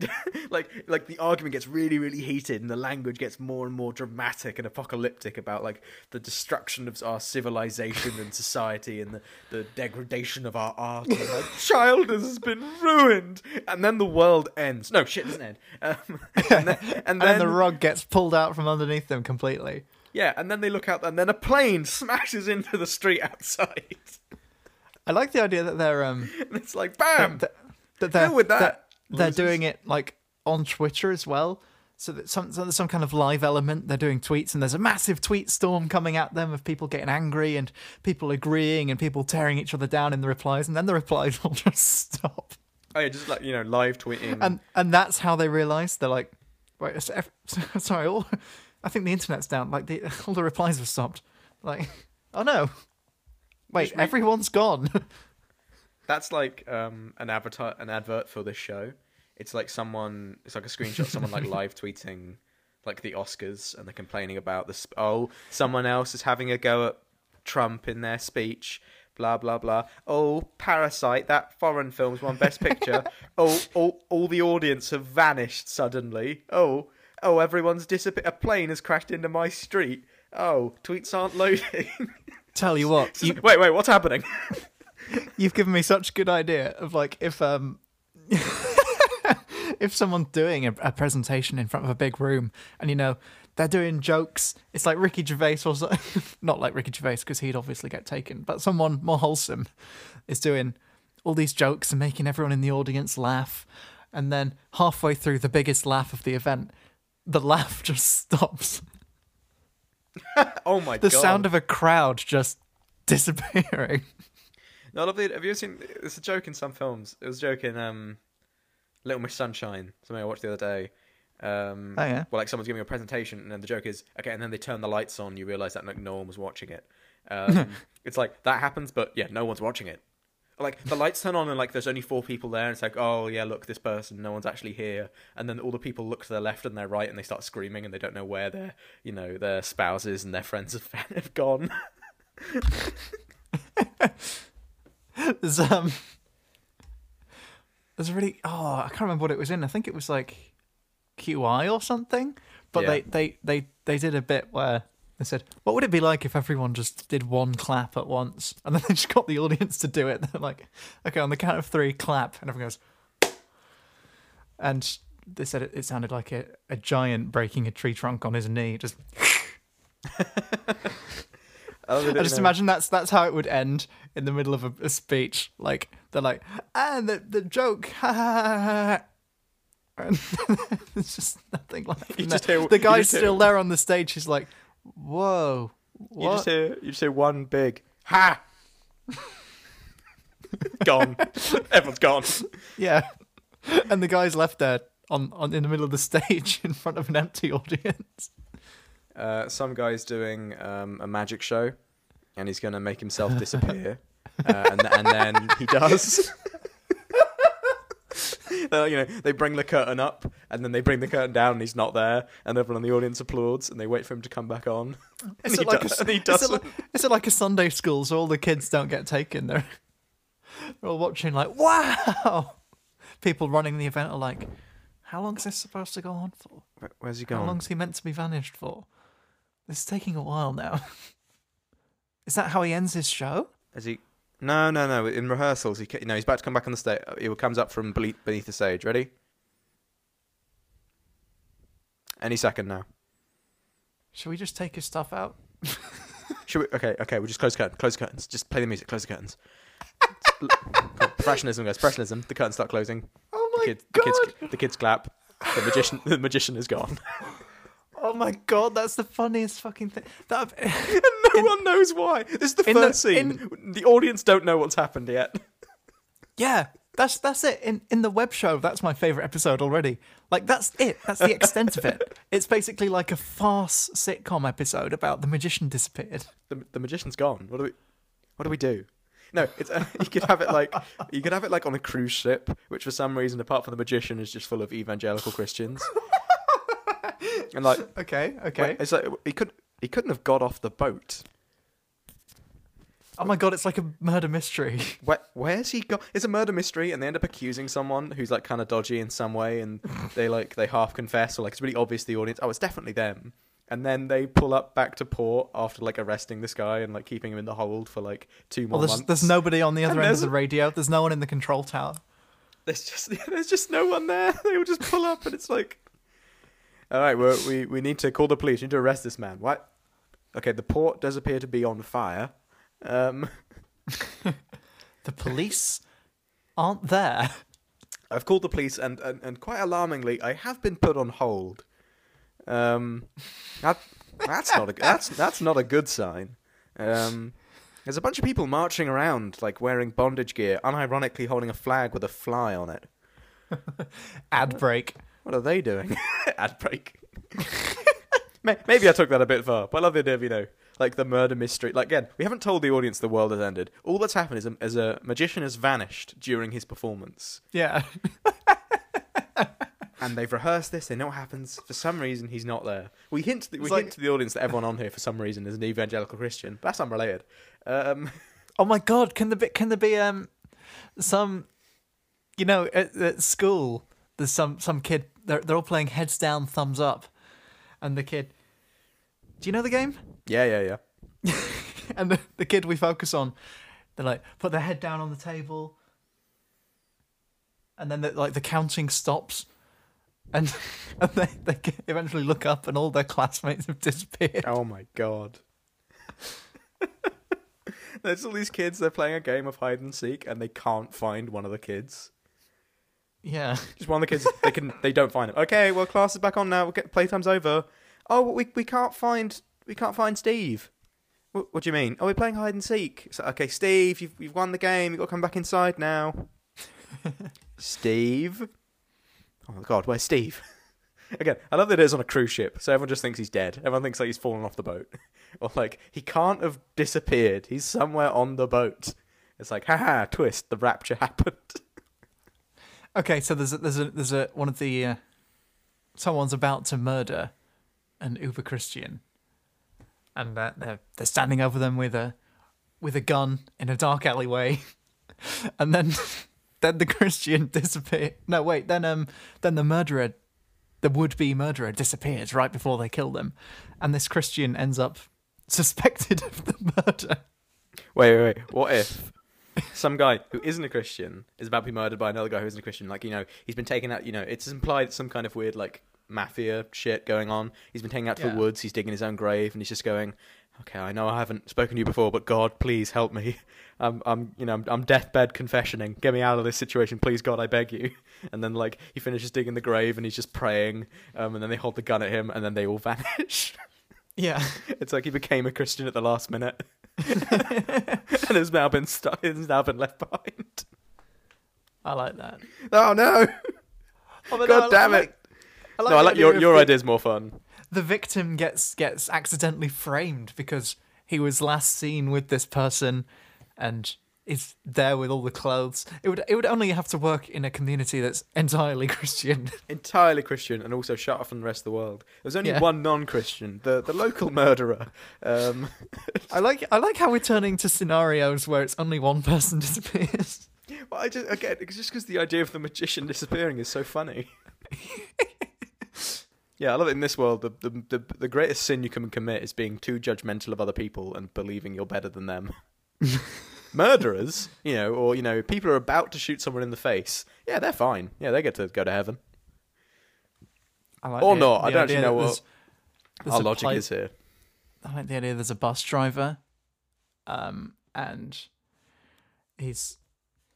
like like the argument gets really really heated and the language gets more and more dramatic and apocalyptic about like the destruction of our civilization and society and the, the degradation of our art. And like childhood has been ruined. And then the world ends. No shit doesn't end. Um, and then, and And then then the rug gets pulled out from underneath them completely. yeah and then they look out and then a plane smashes into the street outside. I like the idea that they're um it's like bam! that, that they're Deal with that, that they're doing it like on Twitter as well. so that some so there's some kind of live element. They're doing tweets, and there's a massive tweet storm coming at them of people getting angry and people agreeing and people tearing each other down in the replies, and then the replies will just stop. Oh yeah, just like you know, live tweeting. And and that's how they realize they're like, wait, sorry, all, I think the internet's down. Like the all the replies have stopped. Like, oh no, wait, everyone's gone. That's like um, an avatar, an advert for this show. It's like someone. It's like a screenshot. of someone like live tweeting, like the Oscars, and they're complaining about this. Oh, someone else is having a go at Trump in their speech. Blah blah blah. Oh, Parasite, that foreign film's won Best Picture. oh, all, all the audience have vanished suddenly. Oh, oh, everyone's disappeared. A plane has crashed into my street. Oh, tweets aren't loading. Tell you what, you, wait, wait, what's happening? You've given me such a good idea of like if um if someone's doing a, a presentation in front of a big room and you know they're doing jokes it's like ricky gervais or so, not like ricky gervais because he'd obviously get taken but someone more wholesome is doing all these jokes and making everyone in the audience laugh. And then halfway through the biggest laugh of the event the laugh just stops. Oh my the god! The sound of a crowd just disappearing No, I love the. Have you ever seen? It's a joke in some films. It was a joke in um, Little Miss Sunshine. Something I watched the other day. Um, Oh, yeah? Well, like someone's giving a presentation, and then the joke is okay, and then they turn the lights on. You realize that like no one was watching it. Um, it's like that happens, but yeah, no one's watching it. Like the lights turn on, and like there's only four people there, and it's like, oh yeah, look, this person, no one's actually here. And then all the people look to their left and their right, and they start screaming, and they don't know where their, you know, their spouses and their friends have, have gone. There's um There's a really oh, I can't remember what it was in. I think it was like QI or something. But Yeah. they, they, they, they did a bit where they said, What would it be like if everyone just did one clap at once? And then they just got the audience to do it. They're like, Okay, on the count of three, clap and everyone goes and they said it, it sounded like a, a giant breaking a tree trunk on his knee. Just I just imagine that's that's how it would end in the middle of a, a speech. Like they're like, and the the joke, ha ha ha. ha. And it's just nothing like You just hear- the guy's just hear- still there on the stage. He's like, whoa, what? You just hear you just hear one big ha. gone. Everyone's gone. yeah, and the guy's left there on, on in the middle of the stage in front of an empty audience. Uh, some guy's doing um, a magic show, and he's going to make himself disappear, uh, and and then he does. You know, they bring the curtain up, and then they bring the curtain down, and he's not there, and everyone in the audience applauds, and they wait for him to come back on. And Is he it like do- a, and he is it like, is it like a Sunday school so all the kids don't get taken? They're, they're all watching like, wow. People running the event are like, how long is this supposed to go on for? Where- Where's he going? How long's he meant to be vanished for? This is taking a while now. is that how he ends his show? Is he? No, no, no. In rehearsals, he ca- no, he's about to come back on the stage. He comes up from beneath beneath the stage. Ready? Any second now. Should we just take his stuff out? Should we? Okay, okay. We'll just close the curtain. Close the curtains. Just play the music. Close the curtains. Cool. Professionalism, guys. Professionalism. The curtains start closing. Oh The my kids, the god! kids, the kids clap. The magician, the magician is gone. Oh my god, that's the funniest fucking thing. That no one knows why. This is the in the- first scene. The audience don't know what's happened yet. Yeah, that's that's it. In in the web show, that's my favorite episode already. Like that's it. That's the extent of it. It's basically like a farce sitcom episode about the magician disappeared. The, the magician's gone. What do we? What do we do? No, it's uh, you could have it like you could have it like on a cruise ship, which for some reason, apart from the magician, is just full of evangelical Christians. And like, Okay, okay, it's like he could he couldn't have got off the boat. Oh my god, it's like a murder mystery. Where, where's he got? It's a murder mystery, and they end up accusing someone who's like kind of dodgy in some way, and they like they half confess, or like it's really obvious to the audience. Oh, it's definitely them. And then they pull up back to port after like arresting this guy and like keeping him in the hold for like two more Well, there's months. there's nobody on the other And end of the radio. There's no one in the control tower. There's just there's just no one there. They will just pull up, and it's like, all right, we're, we we need to call the police. We need to arrest this man. What? Okay, the port does appear to be on fire. Um, The police aren't there. I've called the police, and, and and quite alarmingly, I have been put on hold. Um, that, that's not a that's that's not a good sign. Um, there's a bunch of people marching around, like wearing bondage gear, unironically holding a flag with a fly on it. Ad break. What are they doing? Ad break. Maybe I took that a bit far, but I love the idea of, you know, like the murder mystery. Like, again, we haven't told the audience the world has ended. All that's happened is a, is a magician has vanished during his performance. Yeah. And they've rehearsed this, they know what happens. For some reason, he's not there. We hint, we hint like- to the audience that everyone on here, for some reason, is an evangelical Christian. That's unrelated. Um, Oh my god, can there be can there be um some you know, at, at school there's some some kid they're they're all playing heads down, thumbs up. And the kid Do you know the game? yeah, yeah, yeah. and the, the kid we focus on, they like put their head down on the table, and then the, like the counting stops, and, and they they eventually look up, and all their classmates have disappeared. Oh my god. There's all these kids, they're playing a game of hide and seek, and they can't find one of the kids. Yeah, Just one of the kids, they can, they don't find him. Okay, well, class is back on now. We'll get playtime's over. Oh, we we can't find we can't find Steve. What, what do you mean? Oh, we're playing hide and seek. So, okay, Steve, you've you've won the game. You've got to come back inside now. Steve. Oh my God, where's Steve? Again, I love that it is on a cruise ship, so everyone just thinks he's dead. Everyone thinks like he's fallen off the boat, or like he can't have disappeared. He's somewhere on the boat. It's like, haha, twist. The rapture happened. Okay, so there's a, there's a there's a one of the uh, someone's about to murder an uber Christian, and uh, they're they're standing over them with a with a gun in a dark alleyway, and then then the Christian disappears. No, wait, then um then the murderer, the would be murderer disappears right before they kill them, and this Christian ends up suspected of the murder. Wait, wait, wait. What if some guy who isn't a Christian is about to be murdered by another guy who isn't a Christian? Like, you know, he's been taken out, you know, it's implied some kind of weird, like, mafia shit going on. He's been taken out to Yeah. the woods, he's digging his own grave, and he's just going, okay, I know I haven't spoken to you before, but God, please help me. I'm, I'm, you know, I'm, I'm deathbed confessioning. Get me out of this situation, please, God, I beg you. And then, like, he finishes digging the grave, and he's just praying, um, and then they hold the gun at him, and then they all vanish. Yeah, It's like he became a Christian at the last minute, and has now been stu- has now been left behind. I like that. Oh no! Oh, God no, I damn like- it! I like no, I like your your the- idea's more fun. the victim gets gets accidentally framed because he was last seen with this person and is there with all the clothes. It would it would only have to work in a community that's entirely Christian. Entirely Christian, and also shut off from the rest of the world. There's only Yeah. one non-Christian, the the local murderer. Um, I like I like how we're turning to scenarios where it's only one person disappears. well, I just again, it's just because the idea of the magician disappearing is so funny. yeah, I love it. In this world, the, the the the greatest sin you can commit is being too judgmental of other people and believing you're better than them. Murderers, you know, or you know, people are about to shoot someone in the face. Yeah, they're fine. Yeah, they get to go to heaven. I like Or the- not. I don't actually know what there's- there's our logic is here. I like the idea there's a bus driver, um, and he's,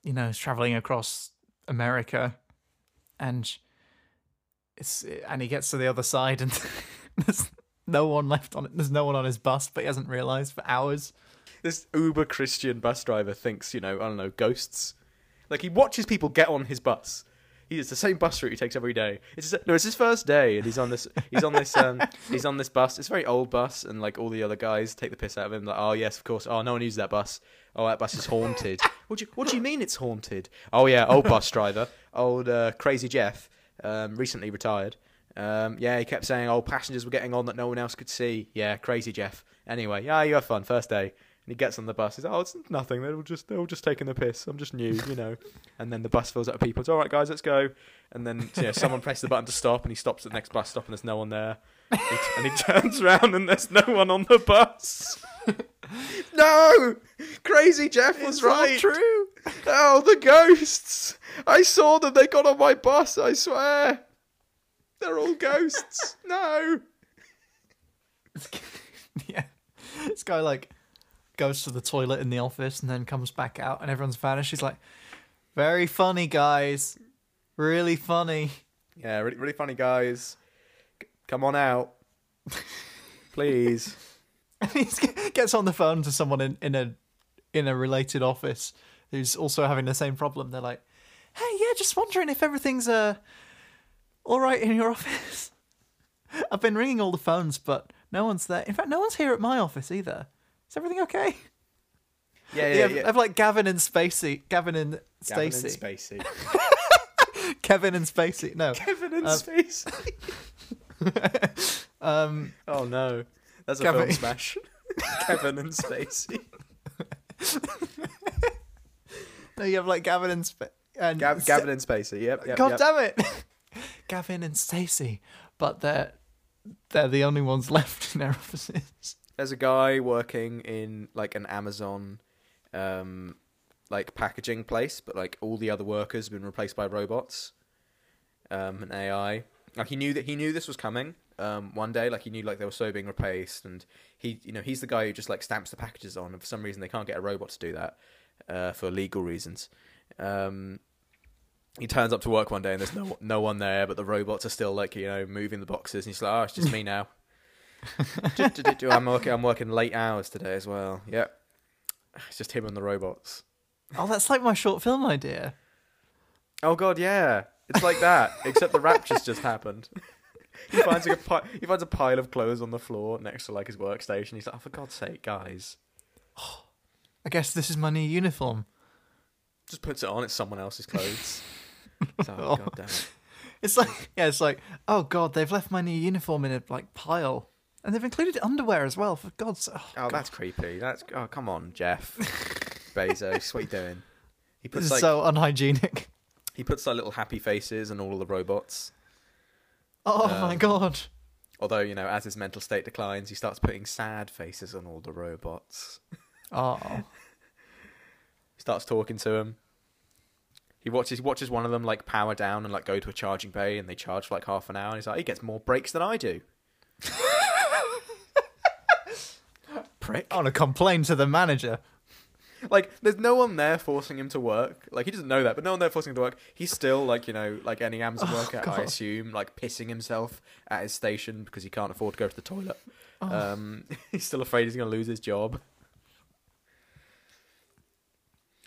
you know, he's traveling across America, and it's and he gets to the other side, and there's no one left on it. There's no one on his bus, but he hasn't realized for hours. This uber Christian bus driver thinks, you know, I don't know, ghosts. Like he watches people get on his bus. He it's the same bus route he takes every day. It's his, no, it's his first day, and he's on this. He's on this. Um, he's on this bus. It's a very old bus, and like all the other guys take the piss out of him. Like, oh yes, of course. Oh, no one uses that bus. Oh, that bus is haunted. what do you What do you mean it's haunted? Oh yeah, old bus driver, old uh, crazy Jeff, um, recently retired. Um, yeah, he kept saying, "Oh, passengers were getting on that no one else could see." Yeah, crazy Jeff. Anyway, yeah, you have fun. First day. And he gets on the bus. He's like, "Oh, it's nothing. They're all just they're all just taking the piss. I'm just new, you know." And then the bus fills up with people. It's all right, guys, let's go. And then you know, someone presses the button to stop, and he stops at the next bus stop, and there's no one there. He- and he turns around, and there's no one on the bus. no, crazy Jeff was It's all right. true. Oh, the ghosts! I saw them. They got on my bus. I swear. They're all ghosts. no. yeah, this guy like goes to the toilet in the office and then comes back out, and everyone's vanished. He's like, "Very funny, guys. Really funny." Yeah, really, really funny guys. C- come on out, please. And he gets on the phone to someone in, in a in a related office who's also having the same problem. They're like, "Hey, yeah, just wondering if everything's uh all right in your office. I've been ringing all the phones, but no one's there. In fact, no one's here at my office either. Is everything okay?" Yeah, Yeah, yeah, I've, yeah. I've like Gavin and Spacey, Gavin and Gavin and Spacey. Kevin and Spacey. No, Kevin and Um, Spacey. um, Oh no, that's a Gavin- film smash. Kevin and Spacey. no, you have like Gavin and Sp- and Gav- Gavin and Spacey. Yep. yep God yep. damn it, Gavin and Stacey. But they're they're the only ones left in their offices. There's a guy working in like an Amazon, um, like packaging place, but like all the other workers have been replaced by robots, um, and AI. Like he knew that he knew this was coming. Um, one day, like he knew like they were so being replaced, and he, you know, he's the guy who just like stamps the packages on, and for some reason they can't get a robot to do that, uh, for legal reasons. Um, he turns up to work one day and there's no no one there, but the robots are still like you know moving the boxes, and he's like, oh, it's just me now. I'm working. I'm working late hours today as well. Yep. It's just him and the robots. Oh, that's like my short film idea. Oh god, yeah. It's like that, except the rapture's just happened. he finds like a pi- he finds a pile of clothes on the floor next to like his workstation. He's like, oh, for God's sake, guys, I guess this is my new uniform. just puts it on. It's someone else's clothes. It's like, oh, god damn it. It's like yeah, it's like oh god, they've left my new uniform in a like pile, and they've included underwear as well. For God's oh, Oh, that's creepy. That's oh, come on, Jeff Bezos. What are you doing? He this puts is like so unhygienic. he puts like little happy faces on all of the robots. Oh my Um, god. Although you know, as his mental state declines, he starts putting sad faces on all the robots. Oh, He starts talking to him. He watches he watches one of them like power down and like go to a charging bay, and they charge for like half an hour. And he's like, he gets more breaks than I do. Prick. I want to complain to the manager. Like, there's no one there forcing him to work. Like, he doesn't know that, but no one there forcing him to work. He's still like, you know, like any Amazon Oh, worker, I assume, like pissing himself at his station because he can't afford to go to the toilet. Oh. Um, he's still afraid he's going to lose his job.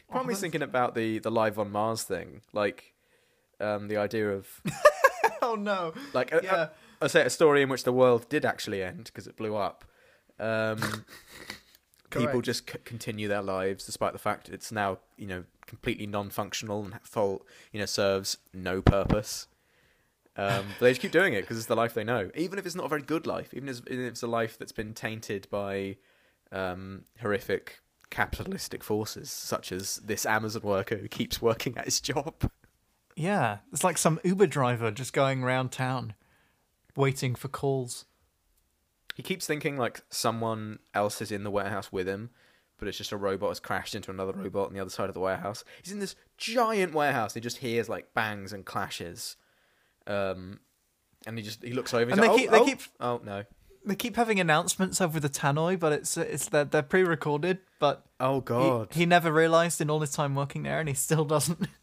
Part of me's thinking about the the live on Mars thing, like um, the idea of Oh no. like a, Yeah. a, I say a story in which the world did actually end because it blew up. Um, people just c- continue their lives despite the fact it's now you know completely non-functional and full you know serves no purpose. Um, but they just keep doing it because it's the life they know, even if it's not a very good life, even if if it's a life that's been tainted by um, horrific capitalistic forces, such as this Amazon worker who keeps working at his job. Yeah, it's like some Uber driver just going around town, waiting for calls. He keeps thinking like someone else is in the warehouse with him, but it's just a robot has crashed into another robot on the other side of the warehouse. He's in this giant warehouse. He just hears like bangs and clashes, um, and he just he looks over. And they like, keep- oh, they oh, keep- Oh no! They keep having announcements over the tannoy, but it's it's they're, they're pre-recorded. But Oh god! he never realised in all his time working there, and he still doesn't.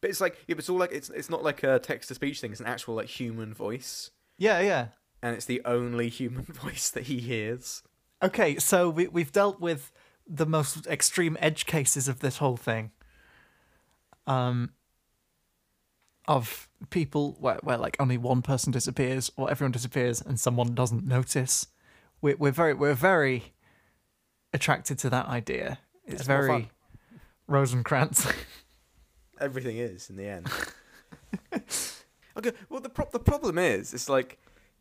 But it's like yeah, it's all like it's it's not like a text to speech thing. It's an actual like human voice, yeah, yeah. And it's the only human voice that he hears. Okay, so we we've dealt with the most extreme edge cases of this whole thing. Um of people where, where like only one person disappears or everyone disappears and someone doesn't notice. We're we're very we're very attracted to that idea. It's, It's very Rosencrantz. Everything is in the end. okay. Well, the pro- the problem is, it's like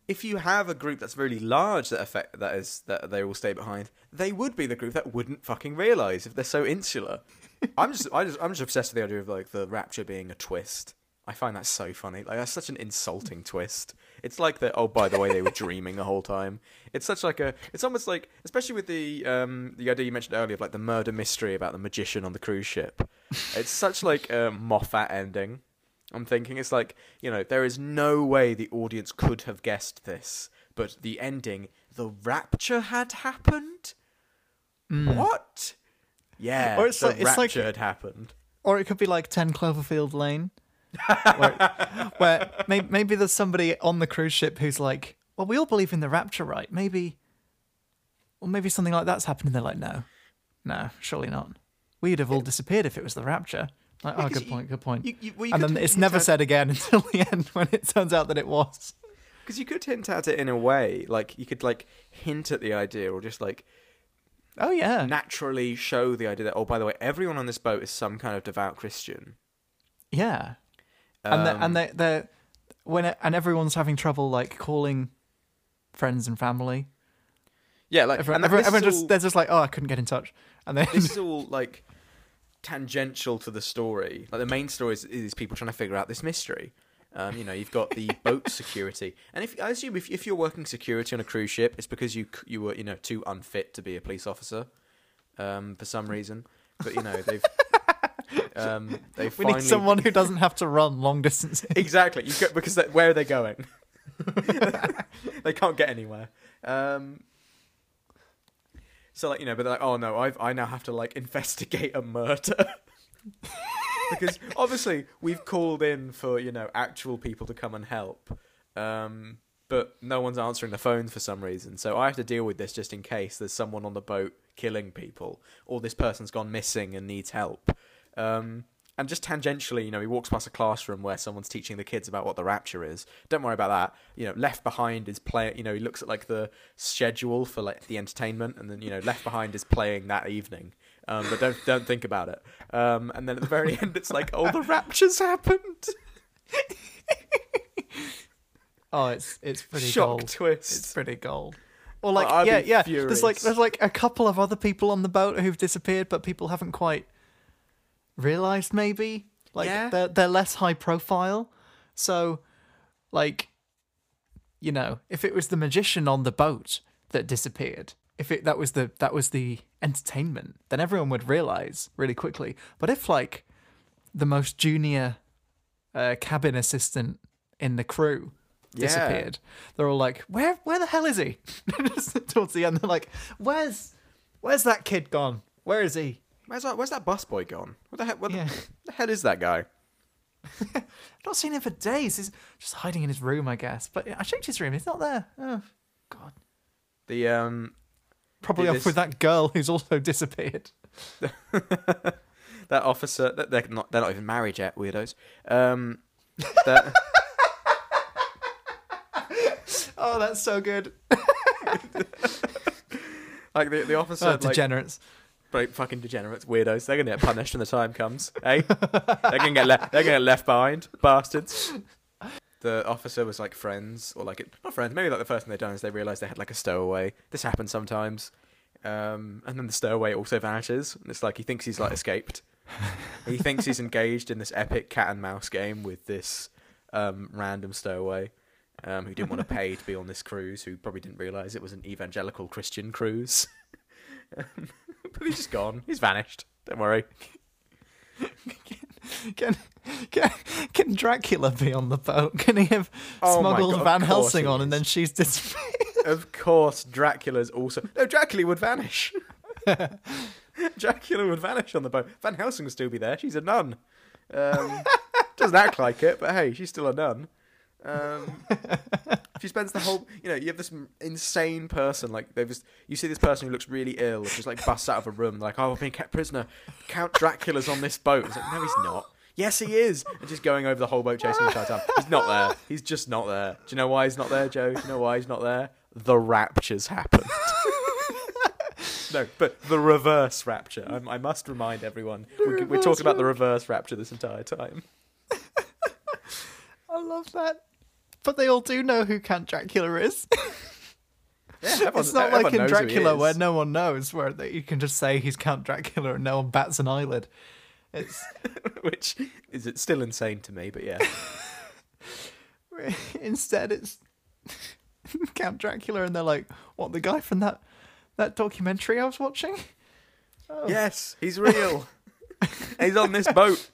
if you have a group that's really large that affect that is that they all stay behind, they would be the group that wouldn't fucking realize if they're so insular. I'm just I just I'm just obsessed with the idea of like the rapture being a twist. I find that so funny. Like that's such an insulting twist. It's like that. Oh, by the way, they were dreaming the whole time. It's such like a. It's almost like, especially with the um the idea you mentioned earlier of like the murder mystery about the magician on the cruise ship. It's such like a Moffat ending. I'm thinking it's like you know there is no way the audience could have guessed this, but the ending, the rapture had happened. Hmm. What? Yeah, Or it's the like- it's like- rapture had happened. or it could be like 10 Cloverfield Lane where, where may, maybe there's somebody on the cruise ship who's like, well, we all believe in the rapture, right? Maybe, well, maybe something like that's happened, and they're like, no, no, surely not. We'd have all disappeared if it was the rapture. Like, oh, good you- point, good point. You, you, well, and then it's never at- said again until the end when it turns out that it was. Because you could hint at it in a way, like you could like hint at the idea, or just like Oh yeah, naturally show the idea that oh, by the way, everyone on this boat is some kind of devout Christian. yeah. and Um, and they they when it, and everyone's having trouble like calling friends and family. yeah, like Everyone, and everyone, everyone is just they're just like, oh, I couldn't get in touch, and then this is all like tangential to the story. Like the main story is, is people trying to figure out this mystery. Um, you know, you've got the boat security, and if I assume if if you're working security on a cruise ship, it's because you you were you know too unfit to be a police officer, um, for some reason. But you know they've um, they we finally need someone who doesn't have to run long distances. exactly you go, because they, where are they going? they can't get anywhere. Um, so like you know, but like, oh no, I've I now have to like investigate a murder. because obviously we've called in for you know actual people to come and help, um, but no one's answering the phone for some reason. So I have to deal with this just in case there's someone on the boat killing people, or this person's gone missing and needs help. Um, and just tangentially, you know, he walks past a classroom where someone's teaching the kids about what the rapture is. Don't worry about that. You know, Left Behind is playing. You know, he looks at like the schedule for like the entertainment, and then you know, Left Behind is playing that evening. Um, but don't don't think about it. Um, and then at the very end, it's like, oh, the rapture's happened. Oh, it's it's pretty Shock gold. twist. It's pretty gold. Or like, I'd yeah, yeah. There's like there's like a couple of other people on the boat who've disappeared, but people haven't quite realized. Maybe like Yeah. they're they're less high profile. So, like, you know, if it was the magician on the boat that disappeared, if it that was the that was the entertainment, then everyone would realize really quickly. But if like the most junior uh, cabin assistant in the crew Yeah. disappeared. They're all like, "Where, where the hell is he?" Towards the end, they're like, "Where's, where's that kid gone? Where is he?" Where's that? Where's that busboy gone? What the heck? What Yeah. the, the hell is that guy? I've not seen him for days. He's just hiding in his room, I guess. But I checked his room. He's not there. Oh, God. The um, Probably Dude, off this- with that girl who's also disappeared. that officer. that- They're not. They're not even married yet. Weirdos. Um, that, Oh, that's so good. like the the officer. Oh, degenerates. Right, fucking degenerates, weirdos. They're gonna get punished when the time comes. Eh? they're gonna get le- they're gonna get left behind, bastards. The officer was like friends, or like not friends. Maybe like the first thing they done is they realized they had like a stowaway. This happens sometimes, um, and then the stowaway also vanishes. And it's like he thinks he's like escaped. he thinks he's engaged in this epic cat and mouse game with this um, random stowaway. Um, who didn't want to pay to be on this cruise? Who probably didn't realize it was an evangelical Christian cruise. But he's just gone. He's vanished. Don't worry. Can, can can Dracula be on the boat? Can he have Oh smuggled God, Van Helsing on and then she's disappeared? Of course, Dracula's also. No, Dracula would vanish. Dracula would vanish on the boat. Van Helsing would still be there. She's a nun. Um, doesn't act like it, but hey, she's still a nun. Um, she spends the whole. You know, you have this insane person. Like they've just. You see this person who looks really ill, just like busts out of a room. Like, oh, I've been kept prisoner. Count Dracula's on this boat. It's like, no, he's not. Yes, he is. And just going over the whole boat chasing the entire time. He's not there. He's just not there. Do you know why he's not there, Joe? Do you know why he's not there? The rapture's happened. no, but the reverse rapture. I, I must remind everyone. We're, we're talking about the reverse rapture this entire time. I love that. But they all do know who Count Dracula is. Yeah, everyone, it's not like in knows who he Dracula where no one knows, where that you can just say he's Count Dracula and no one bats an eyelid. It's Which is it still insane to me, but yeah. instead it's Count Dracula, and they're like, "What the guy from that that documentary I was watching?" Oh. Yes, he's real. he's on this boat.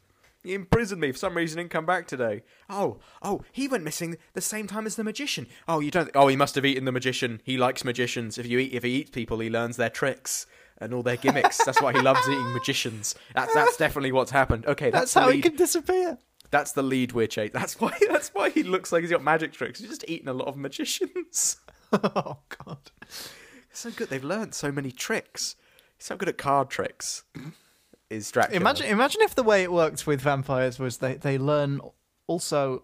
He imprisoned me for some reason. Didn't come back today. Oh, oh, he went missing the same time as the magician. Oh, you don't. Oh, he must have eaten the magician. He likes magicians. If you eat, if he eats people, he learns their tricks and all their gimmicks. that's why he loves eating magicians. That's that's definitely what's happened. Okay, That's that's, how he can disappear. That's the lead we're chasing. That's why. That's why he looks like he's got magic tricks. He's just eaten a lot of magicians. oh God. so good. They've learned so many tricks. He's so good at card tricks. Is Dracula? Imagine, imagine if the way it worked with vampires was they they learn also.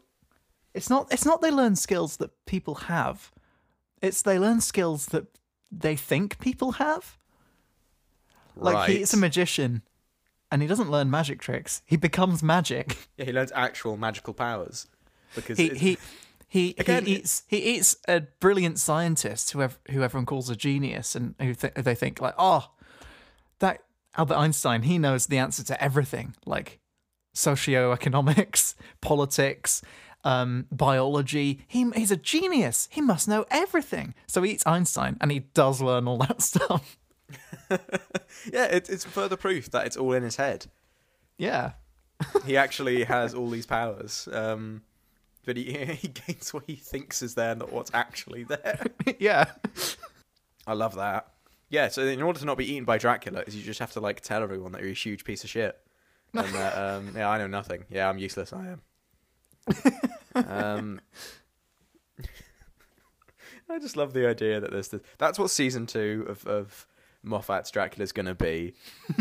It's not. It's not they learn skills that people have. It's they learn skills that they think people have. Like right. he's a magician, and he doesn't learn magic tricks. He becomes magic. yeah, he learns actual magical powers because He he he Again, he eats he eats a brilliant scientist who ev- who everyone calls a genius, and who th- they think like, oh, that Albert Einstein, he knows the answer to everything, like socioeconomics, politics, um, biology. He he's a genius. He must know everything. So he eats Einstein, and he does learn all that stuff. yeah, it's it's further proof that it's all in his head. Yeah, He actually has all these powers. Um, but he he gains what he thinks is there, not what's actually there. yeah. I love that. Yeah, so in order to not be eaten by Dracula, is you just have to like tell everyone that you're a huge piece of shit. And that, um, yeah, I know nothing. Yeah, I'm useless. I am. um, I just love the idea that there's the, that's what season two of, of Moffat's Dracula's going to be.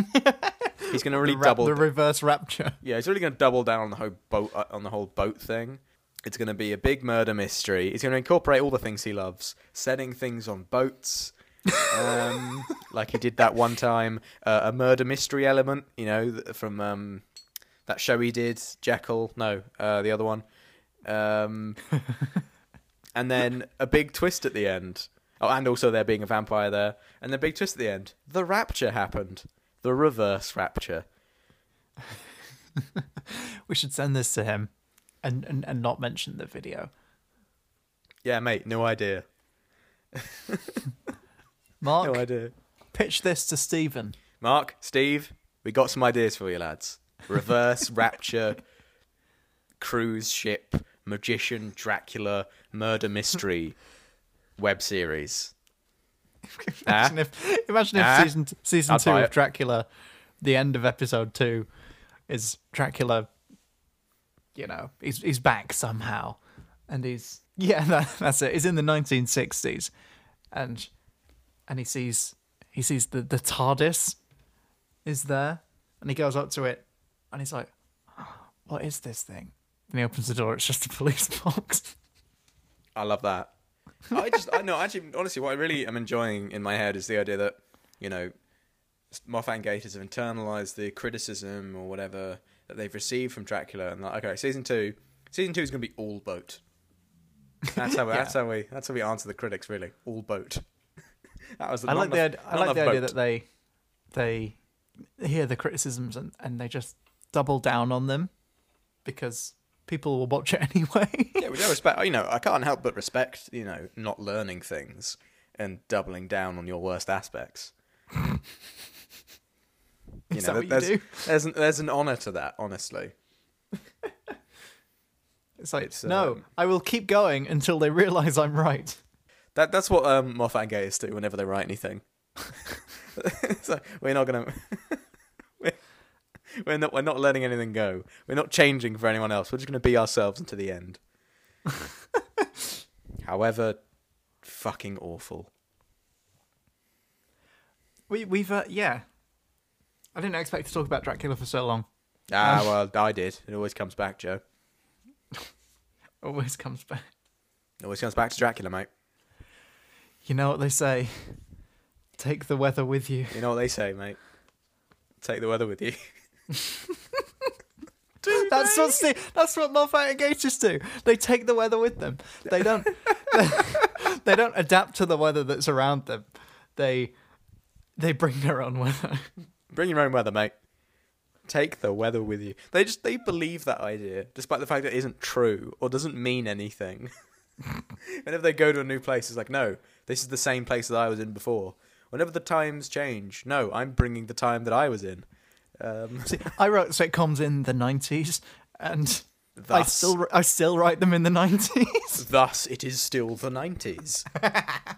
He's going to really the, ra- double. the reverse rapture. Yeah, he's really going to double down on the whole boat uh, on the whole boat thing. It's going to be a big murder mystery. He's going to incorporate all the things he loves, setting things on boats, um, like he did that one time. Uh, a murder mystery element, you know, from um, that show he did, Jekyll. No, uh, the other one. Um, and then a big twist at the end. Oh, and also there being a vampire there, and the big twist at the end. The rapture happened. The reverse rapture. We should send this to him, and and, and not mention the video. Yeah, mate, no idea. Mark, No idea. pitch this to Steven. Mark, Steve, we got some ideas for you, lads. Reverse Rapture, cruise ship, magician, Dracula, murder mystery, web series. Imagine Ah? if imagine if Ah? season season I'd two of it. Dracula, the end of episode two, is Dracula. You know, he's he's back somehow, and he's yeah, that, that's it. He's in the 1960s, and and he sees he sees the the TARDIS is there, and he goes up to it, and he's like, ah, "What is this thing?" And he opens the door. It's just a police box. I love that. I just, I know, actually, honestly, what I really am enjoying in my head is the idea that, you know, Moffat Gatiss have internalized the criticism or whatever that they've received from Dracula, and like, okay, season two, season two is going to be all boat. That's how, we. that's how we, that's how we answer the critics, really, all boat. That was I like the I like the idea that they they hear the criticisms and, and they just double down on them because people will watch it anyway. Yeah, with no respect, you know, I can't help but respect, you know, not learning things and doubling down on your worst aspects. You Is know, that what you there's, do? there's an, there's an honor to that, honestly. It's like It's, no, um, I will keep going until they realize I'm right. That that's what um, Moffat and Gatiss do whenever they write anything. it's like, we're not gonna. we're, we're not. We're not letting anything go. We're not changing for anyone else. We're just gonna be ourselves until the end. However, fucking awful. We we've uh, yeah. I didn't expect to talk about Dracula for so long. Ah, well, I did. It always comes back, Joe. Always comes back. It always comes back to Dracula, mate. You know what they say? Take the weather with you. You know what they say, mate. Take the weather with you. That's what Sti- that's what Moffat and Gatiss do. They take the weather with them. They don't they don't adapt to the weather that's around them. They they bring their own weather. Bring your own weather, mate. Take the weather with you. They just they believe that idea, despite the fact that it isn't true or doesn't mean anything. Whenever they go to a new place, it's like, no, this is the same place that I was in before. Whenever the times change, no, I'm bringing the time that I was in. Um, See, I wrote sitcoms in the nineties, and I still I still write them in the nineties. thus, it is still the '90s.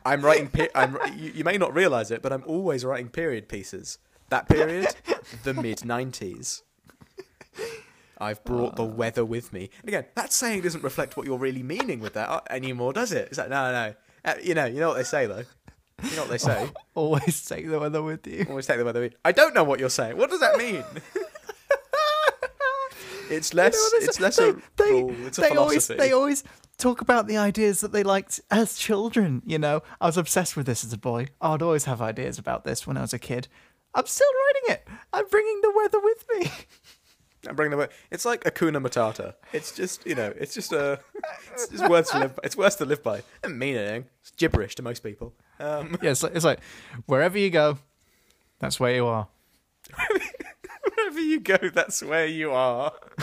I'm writing. Pe- I'm. You, you may not realize it, but I'm always writing period pieces. That period, the mid '90s. I've brought the weather with me. And again, that saying doesn't reflect what you're really meaning with that uh, anymore, does it? It's like no, no. Uh, you know, you know what they say though. You know what they say. Always take the weather with you. Always take the weather. with- I don't know what you're saying. What does that mean? it's less. You know it's less say? a they, rule. It's a they always they always talk about the ideas that they liked as children. You know, I was obsessed with this as a boy. I'd always have ideas about this when I was a kid. I'm still writing it. I'm bringing the weather with me. I'm bringing the. It's like Hakuna Matata. It's just you know. It's just a. It's just words to live. By. It's words to live by. It doesn't mean anything. It's gibberish to most people. Um, yeah, it's like, it's like wherever you go, that's where you are. wherever you go, that's where you are.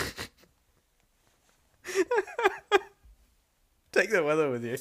Take the weather with you.